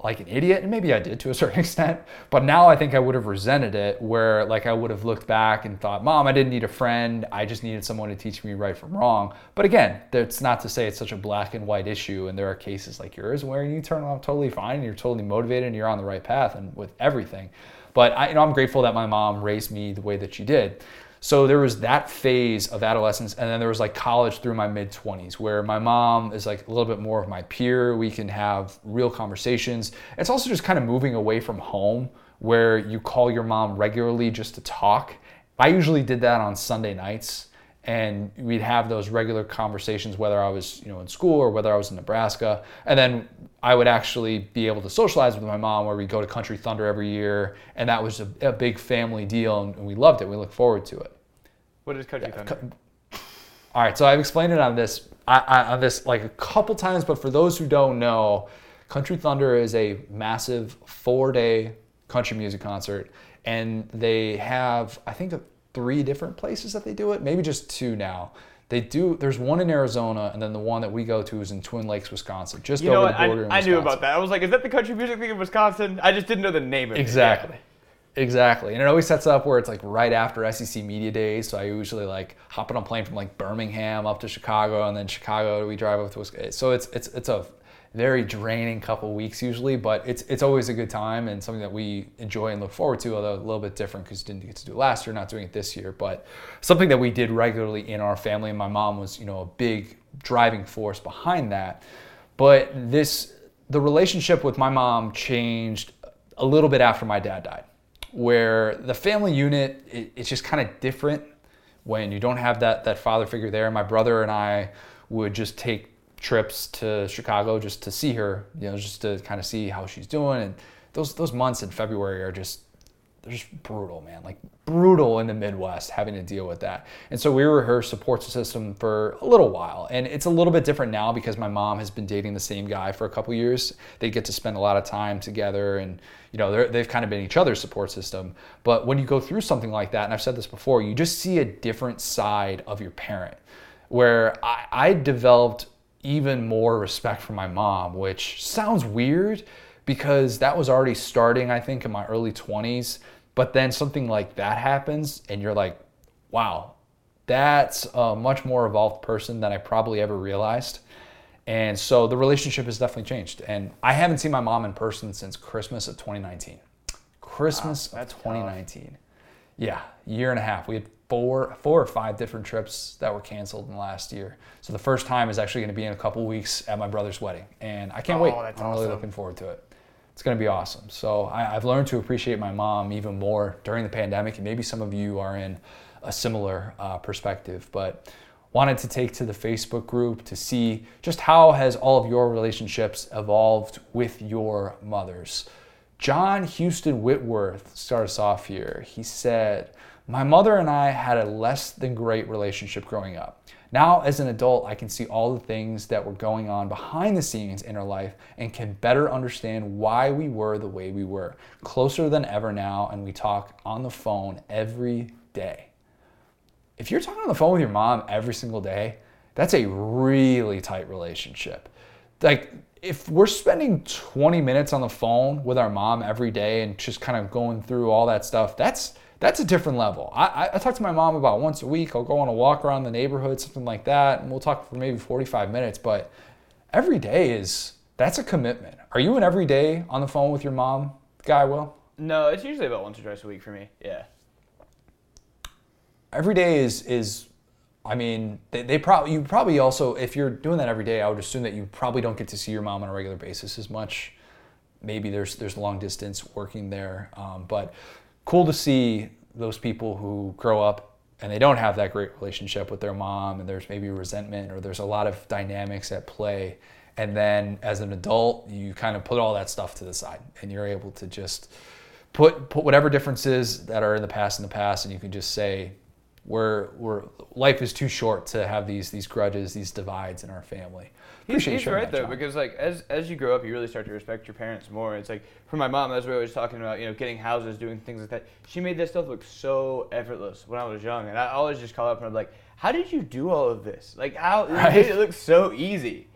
like an idiot, and maybe I did to a certain extent, but now I think I would have resented it where like I would have looked back and thought, Mom, I didn't need a friend. I just needed someone to teach me right from wrong. But again, that's not to say it's such a black and white issue. And there are cases like yours where you turn out totally fine and you're totally motivated and you're on the right path and with everything. But I, you know, I'm grateful that my mom raised me the way that she did. So there was that phase of adolescence, and then there was like college through my mid 20s, where my mom is like a little bit more of my peer. We can have real conversations. It's also just kind of moving away from home, where you call your mom regularly just to talk. I usually did that on Sunday nights, and we'd have those regular conversations, whether I was you know in school or whether I was in Nebraska, and then I would actually be able to socialize with my mom, where we go to Country Thunder every year, and that was a, a big family deal, and we loved it. We look forward to it.
What is Country yeah, Thunder?
All right, so I've explained it on this I, I, on this like a couple times, but for those who don't know, Country Thunder is a massive four-day country music concert, and they have I think three different places that they do it, maybe just two now. They do. There's one in Arizona, and then the one that we go to is in Twin Lakes, Wisconsin, just
you
over
the
border.
I, I knew about that. I was like, is that the country music thing in Wisconsin? I just didn't know the name of
exactly.
it. Exactly.
Exactly. And it always sets up where it's like right after SEC Media Days. So I usually like hop on a plane from like Birmingham up to Chicago and then Chicago we drive up to Wisconsin. So it's it's it's a very draining couple weeks usually, but it's it's always a good time and something that we enjoy and look forward to, although a little bit different because didn't get to do it last year, not doing it this year, but something that we did regularly in our family. And my mom was, you know, a big driving force behind that. But this the relationship with my mom changed a little bit after my dad died where the family unit it, it's just kind of different when you don't have that that father figure there. My brother and I would just take trips to Chicago just to see her, you know, just to kind of see how she's doing. And those those months in February are just they're just brutal, man. Like brutal in the Midwest having to deal with that. And so we were her support system for a little while. And it's a little bit different now because my mom has been dating the same guy for a couple years. They get to spend a lot of time together and you know, they've kind of been each other's support system. But when you go through something like that, and I've said this before, you just see a different side of your parent where I, I developed even more respect for my mom, which sounds weird because that was already starting, I think, in my early 20s. But then something like that happens, and you're like, wow, that's a much more evolved person than I probably ever realized. And so the relationship has definitely changed. And I haven't seen my mom in person since Christmas of 2019. Christmas wow, of 2019. Tough. Yeah, year and a half. We had four, four or five different trips that were canceled in the last year. So the first time is actually going to be in a couple weeks at my brother's wedding, and I can't
oh,
wait.
I'm
awesome. really looking forward to it. It's going to be awesome. So I, I've learned to appreciate my mom even more during the pandemic, and maybe some of you are in a similar uh, perspective. But wanted to take to the Facebook group to see just how has all of your relationships evolved with your mothers. John Houston Whitworth starts off here. He said, My mother and I had a less than great relationship growing up. Now, as an adult, I can see all the things that were going on behind the scenes in her life and can better understand why we were the way we were. Closer than ever now, and we talk on the phone every day if you're talking on the phone with your mom every single day, that's a really tight relationship. Like, if we're spending 20 minutes on the phone with our mom every day and just kind of going through all that stuff, that's that's a different level. I, I talk to my mom about once a week. I'll go on a walk around the neighborhood, something like that, and we'll talk for maybe 45 minutes. But every day is That's a commitment. Are you an everyday on the phone with your mom guy, Will?
No, it's usually about once or twice a week for me. Yeah.
Every day is is I mean, they, they probably you probably also if you're doing that every day, I would assume that you probably don't get to see your mom on a regular basis as much. Maybe there's there's long distance working there, um, but cool to see those people who grow up and they don't have that great relationship with their mom, and there's maybe resentment or there's a lot of dynamics at play. And then as an adult, you kind of put all that stuff to the side, and you're able to just put put whatever differences that are in the past in the past, and you can just say, we're, we're life is too short to have these these grudges, these divides in our family.
He's,
Appreciate
he's right though,
John.
because like as as you grow up, you really start to respect your parents more. It's like for my mom, as we were always talking about, you know, getting houses, doing things like that. She made that stuff look so effortless when I was young, and I always just call up and I'm like, "How did you do all of this? Like, how
Right.
it looks so easy?"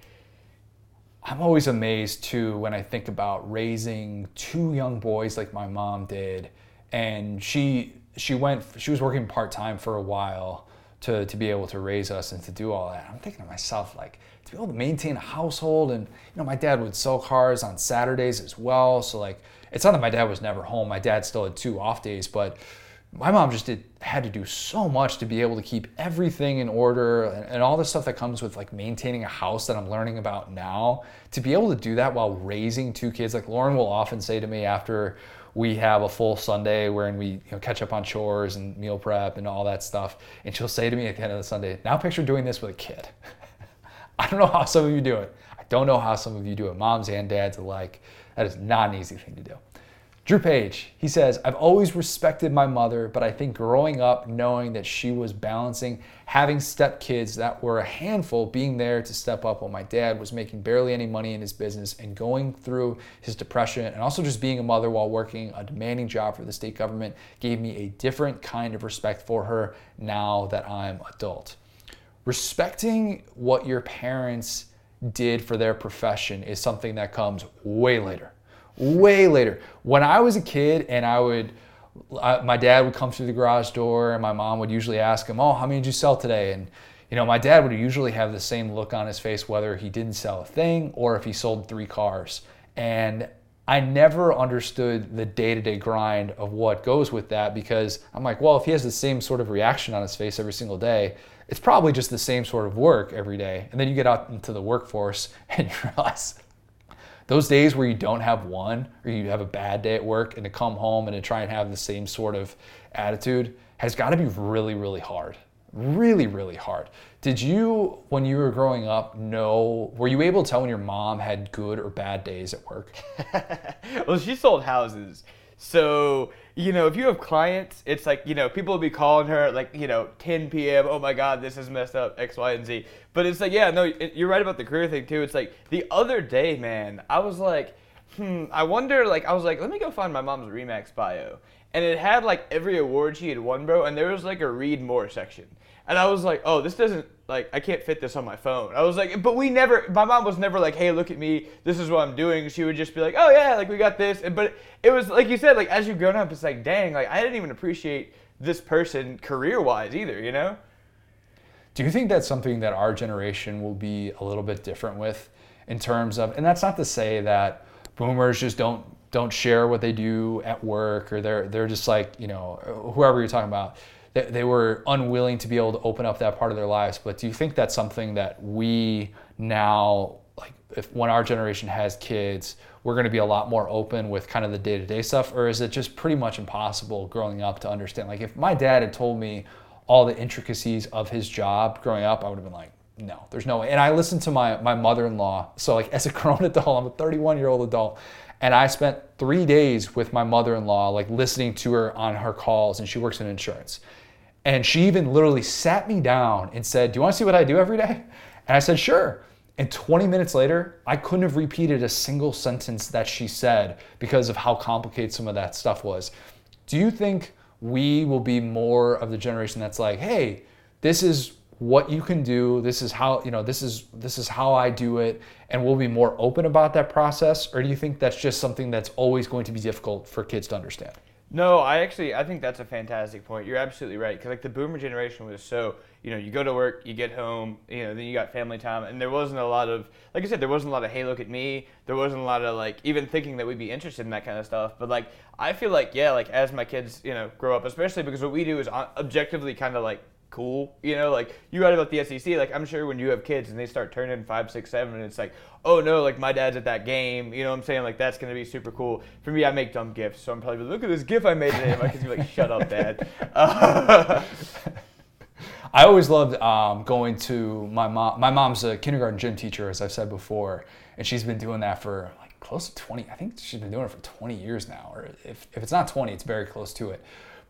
I'm always amazed too when I think about raising two young boys like my mom did, and she she went she was working part time for a while to to be able to raise us and to do all that. I'm thinking to myself like to be able to maintain a household and you know my dad would sell cars on Saturdays as well, so like it's not that my dad was never home. My dad still had two off days, but my mom just did had to do so much to be able to keep everything in order and, and all the stuff that comes with like maintaining a house that I'm learning about now. To be able to do that while raising two kids, like Lauren will often say to me after we have a full Sunday wherein we you know, catch up on chores and meal prep and all that stuff, and she'll say to me at the end of the Sunday, "Now picture doing this with a kid." I don't know how some of you do it. I don't know how some of you do it, moms and dads alike. That is not an easy thing to do. Drew Page, he says, I've always respected my mother, but I think growing up knowing that she was balancing having stepkids that were a handful, being there to step up while my dad was making barely any money in his business and going through his depression, and also just being a mother while working a demanding job for the state government gave me a different kind of respect for her now that I'm adult respecting what your parents did for their profession is something that comes way later. Way later. When I was a kid and I would, I, my dad would come through the garage door and my mom would usually ask him, Oh, how many did you sell today? And, you know, my dad would usually have the same look on his face whether he didn't sell a thing or if he sold three cars. And I never understood the day to day grind of what goes with that because I'm like, well, if he has the same sort of reaction on his face every single day, it's probably just the same sort of work every day. And then you get out into the workforce and you realize those days where you don't have one or you have a bad day at work and to come home and to try and have the same sort of attitude has got to be really, really hard. Really, really hard. Did you, when you were growing up, know, were you able to tell when your mom had good or bad days at work?
well, she sold houses. So, you know, if you have clients, it's like, you know, people will be calling her at like, you know, 10 p.m. Oh my God, this is messed up, X, Y, and Z. But it's like, yeah, no, you're right about the career thing too. It's like the other day, man, I was like, hmm, I wonder, like, I was like, let me go find my mom's Remax bio. And it had like every award she had won, bro. And there was like a read more section. And I was like, oh, this doesn't, like, I can't fit this on my phone. I was like, but we never, my mom was never like, hey, look at me, this is what I'm doing. She would just be like, oh, yeah, like, we got this. And, but it was, like you said, like, as you've grown up, it's like, dang, like, I didn't even appreciate this person career wise either, you know?
Do you think that's something that our generation will be a little bit different with in terms of and that's not to say that boomers just don't don't share what they do at work or they're they're just like, you know, whoever you're talking about, they, they were unwilling to be able to open up that part of their lives, but do you think that's something that we now like if when our generation has kids, we're going to be a lot more open with kind of the day-to-day stuff or is it just pretty much impossible growing up to understand like if my dad had told me all the intricacies of his job growing up, I would have been like, no, there's no way. And I listened to my, my mother-in-law. So like as a grown adult, I'm a 31 year old adult. And I spent three days with my mother-in-law, like listening to her on her calls and she works in insurance. And she even literally sat me down and said, do you want to see what I do every day? And I said, sure. And 20 minutes later, I couldn't have repeated a single sentence that she said because of how complicated some of that stuff was. Do you think we will be more of the generation that's like, hey, this is what you can do, this is how, you know, this is this is how I do it, and we'll be more open about that process? Or do you think that's just something that's always going to be difficult for kids to understand?
No, I actually I think that's a fantastic point. You're absolutely right because like the boomer generation was so you know you go to work, you get home, you know then you got family time, and there wasn't a lot of like I said there wasn't a lot of hey look at me. There wasn't a lot of like even thinking that we'd be interested in that kind of stuff. But like I feel like yeah like as my kids you know grow up, especially because what we do is uh, objectively kind of like cool. You know, like you write about the SEC. Like I'm sure when you have kids and they start turning five, six, seven, and it's like, oh no, like my dad's at that game. You know what I'm saying? Like that's gonna be super cool. For me, I make dumb gifts, so I'm probably like, look at this gif I made today. My kids be like, shut up, dad.
I always loved um, going to my mom. My mom's a kindergarten gym teacher, as I've said before, and she's been doing that for like close to 20. I think she's been doing it for 20 years now, or if, if it's not 20, it's very close to it.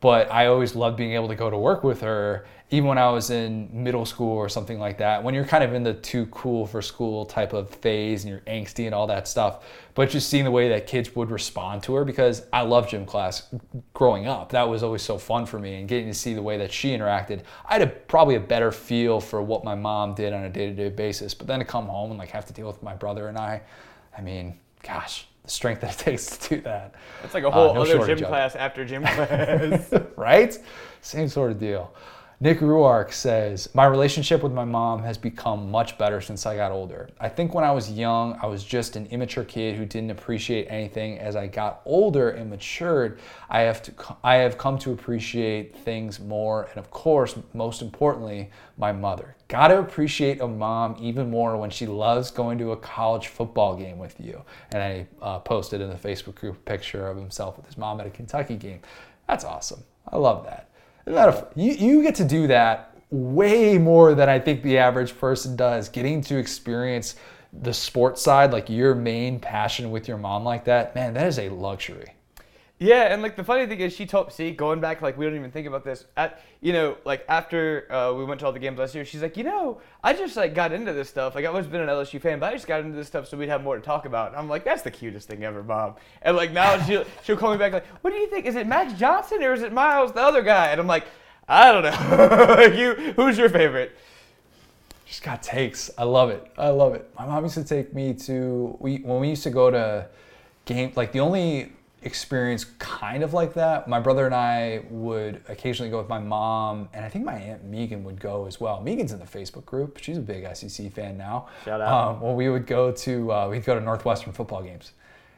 But I always loved being able to go to work with her, even when I was in middle school or something like that. When you're kind of in the too cool for school type of phase and you're angsty and all that stuff, but just seeing the way that kids would respond to her because I loved gym class growing up. That was always so fun for me and getting to see the way that she interacted. I had a, probably a better feel for what my mom did on a day to day basis. But then to come home and like have to deal with my brother and I, I mean, gosh, strength that it takes to do that.
It's like a whole
Uh, no
other gym class after gym class.
right? Same sort of deal. Nick Ruark says, My relationship with my mom has become much better since I got older. I think when I was young, I was just an immature kid who didn't appreciate anything. As I got older and matured, I have, to, I have come to appreciate things more. And of course, most importantly, my mother. Gotta appreciate a mom even more when she loves going to a college football game with you. And I uh, posted in the Facebook group a picture of himself with his mom at a Kentucky game. That's awesome. I love that. Isn't a, you, you get to do that way more than I think the average person does. Getting to experience the sports side, like your main passion with your mom like that, man, that is a luxury.
Yeah, and like the funny thing is, she told see going back like we don't even think about this. At you know like after uh, we went to all the games last year, she's like, you know, I just like got into this stuff. Like I've always been an LSU fan, but I just got into this stuff so we'd have more to talk about. And I'm like, that's the cutest thing ever, mom. And like now she'll she'll call me back like, what do you think? Is it Max Johnson or is it Myles, the other guy? And I'm like, I don't know. you who's your favorite?
She's got takes. I love it. I love it. My mom used to take me to we when we used to go to game like the only experience kind of like that. My brother and I would occasionally go with my mom, and I think my aunt Megan would go as well. Megan's in the Facebook group. She's a big SEC fan now.
Shout out.
Um, well, we would go to uh, we'd go to Northwestern football games,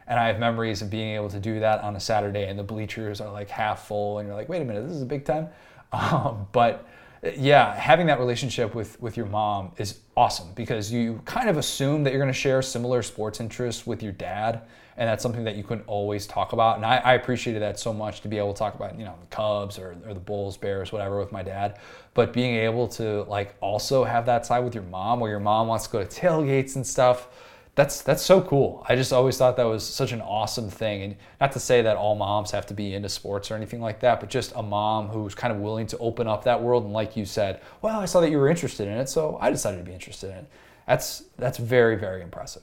and I have memories of being able to do that on a Saturday, and the bleachers are like half full, and you're like, wait a minute, this is a big time. Um, but yeah, having that relationship with with your mom is awesome because you kind of assume that you're going to share similar sports interests with your dad, and that's something that you can always talk about. And I, I appreciated that so much to be able to talk about you know the Cubs or, or the Bulls, Bears, whatever with my dad. But being able to like also have that side with your mom, where your mom wants to go to tailgates and stuff. That's that's so cool. I just always thought that was such an awesome thing, and not to say that all moms have to be into sports or anything like that, but just a mom who's kind of willing to open up that world. And like you said, well, I saw that you were interested in it, so I decided to be interested in it. That's that's very very impressive.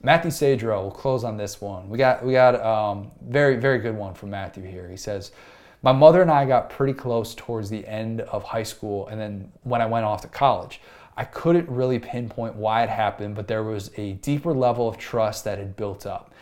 Matthew Sadro, we'll close on this one. We got we got um, very very good one from Matthew here. He says, "My mother and I got pretty close towards the end of high school, and then when I went off to college, I couldn't really pinpoint why it happened, but there was a deeper level of trust that had built up."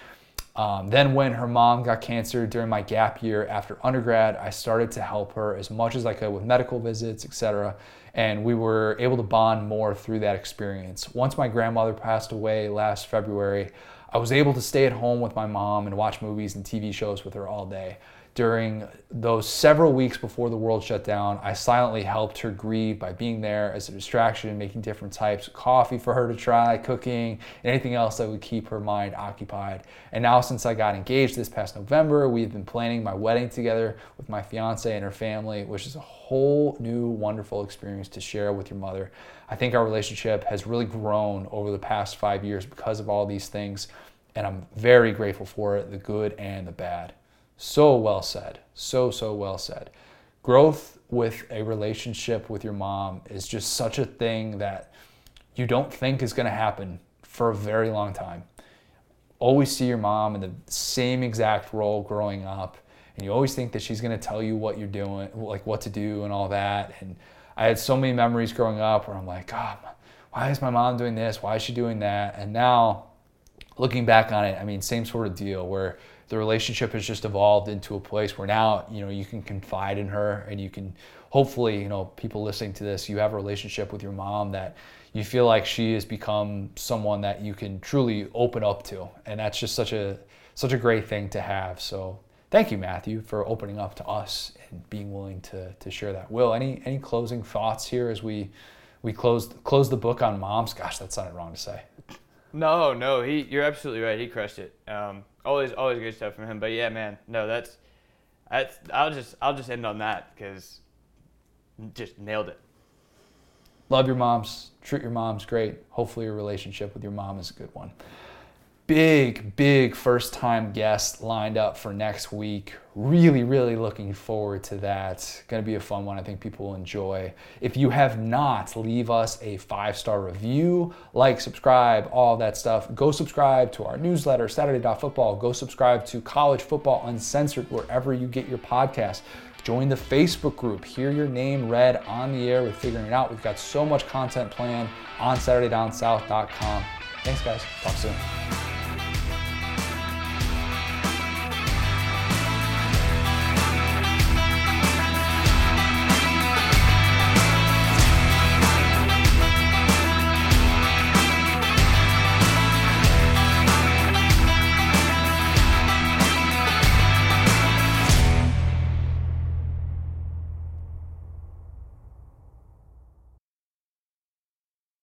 Um, then, when her mom got cancer during my gap year after undergrad, I started to help her as much as I could with medical visits, etc. And we were able to bond more through that experience. Once my grandmother passed away last February, I was able to stay at home with my mom and watch movies and TV shows with her all day. During those several weeks before the world shut down, I silently helped her grieve by being there as a distraction, making different types of coffee for her to try, cooking, anything else that would keep her mind occupied. And now, since I got engaged this past November, we've been planning my wedding together with my fiance and her family, which is a whole new wonderful experience to share with your mother. I think our relationship has really grown over the past five years because of all these things, and I'm very grateful for it the good and the bad. So well said. So, so well said. Growth with a relationship with your mom is just such a thing that you don't think is going to happen for a very long time. Always see your mom in the same exact role growing up, and you always think that she's going to tell you what you're doing, like what to do and all that. And I had so many memories growing up where I'm like, God, why is my mom doing this? Why is she doing that? And now, looking back on it, I mean, same sort of deal where the relationship has just evolved into a place where now you know you can confide in her and you can hopefully you know people listening to this you have a relationship with your mom that you feel like she has become someone that you can truly open up to and that's just such a such a great thing to have so thank you matthew for opening up to us and being willing to to share that will any any closing thoughts here as we we close close the book on moms gosh that sounded wrong to say
No, no, he. You're absolutely right. He crushed it. Um, always, always good stuff from him. But yeah, man, no, that's, that's. I'll just, I'll just end on that because, just nailed it.
love your moms, treat your moms great. Hopefully, your relationship with your mom is a good one. Big, big first time guest lined up for next week. Really, really looking forward to that. Going to be a fun one. I think people will enjoy. If you have not, leave us a five star review, like, subscribe, all that stuff. Go subscribe to our newsletter, Saturday.football. Go subscribe to College Football Uncensored wherever you get your podcast. Join the Facebook group. Hear your name read on the air with Figuring It Out. We've got so much content planned on SaturdayDownSouth.com. Thanks, guys. Talk soon.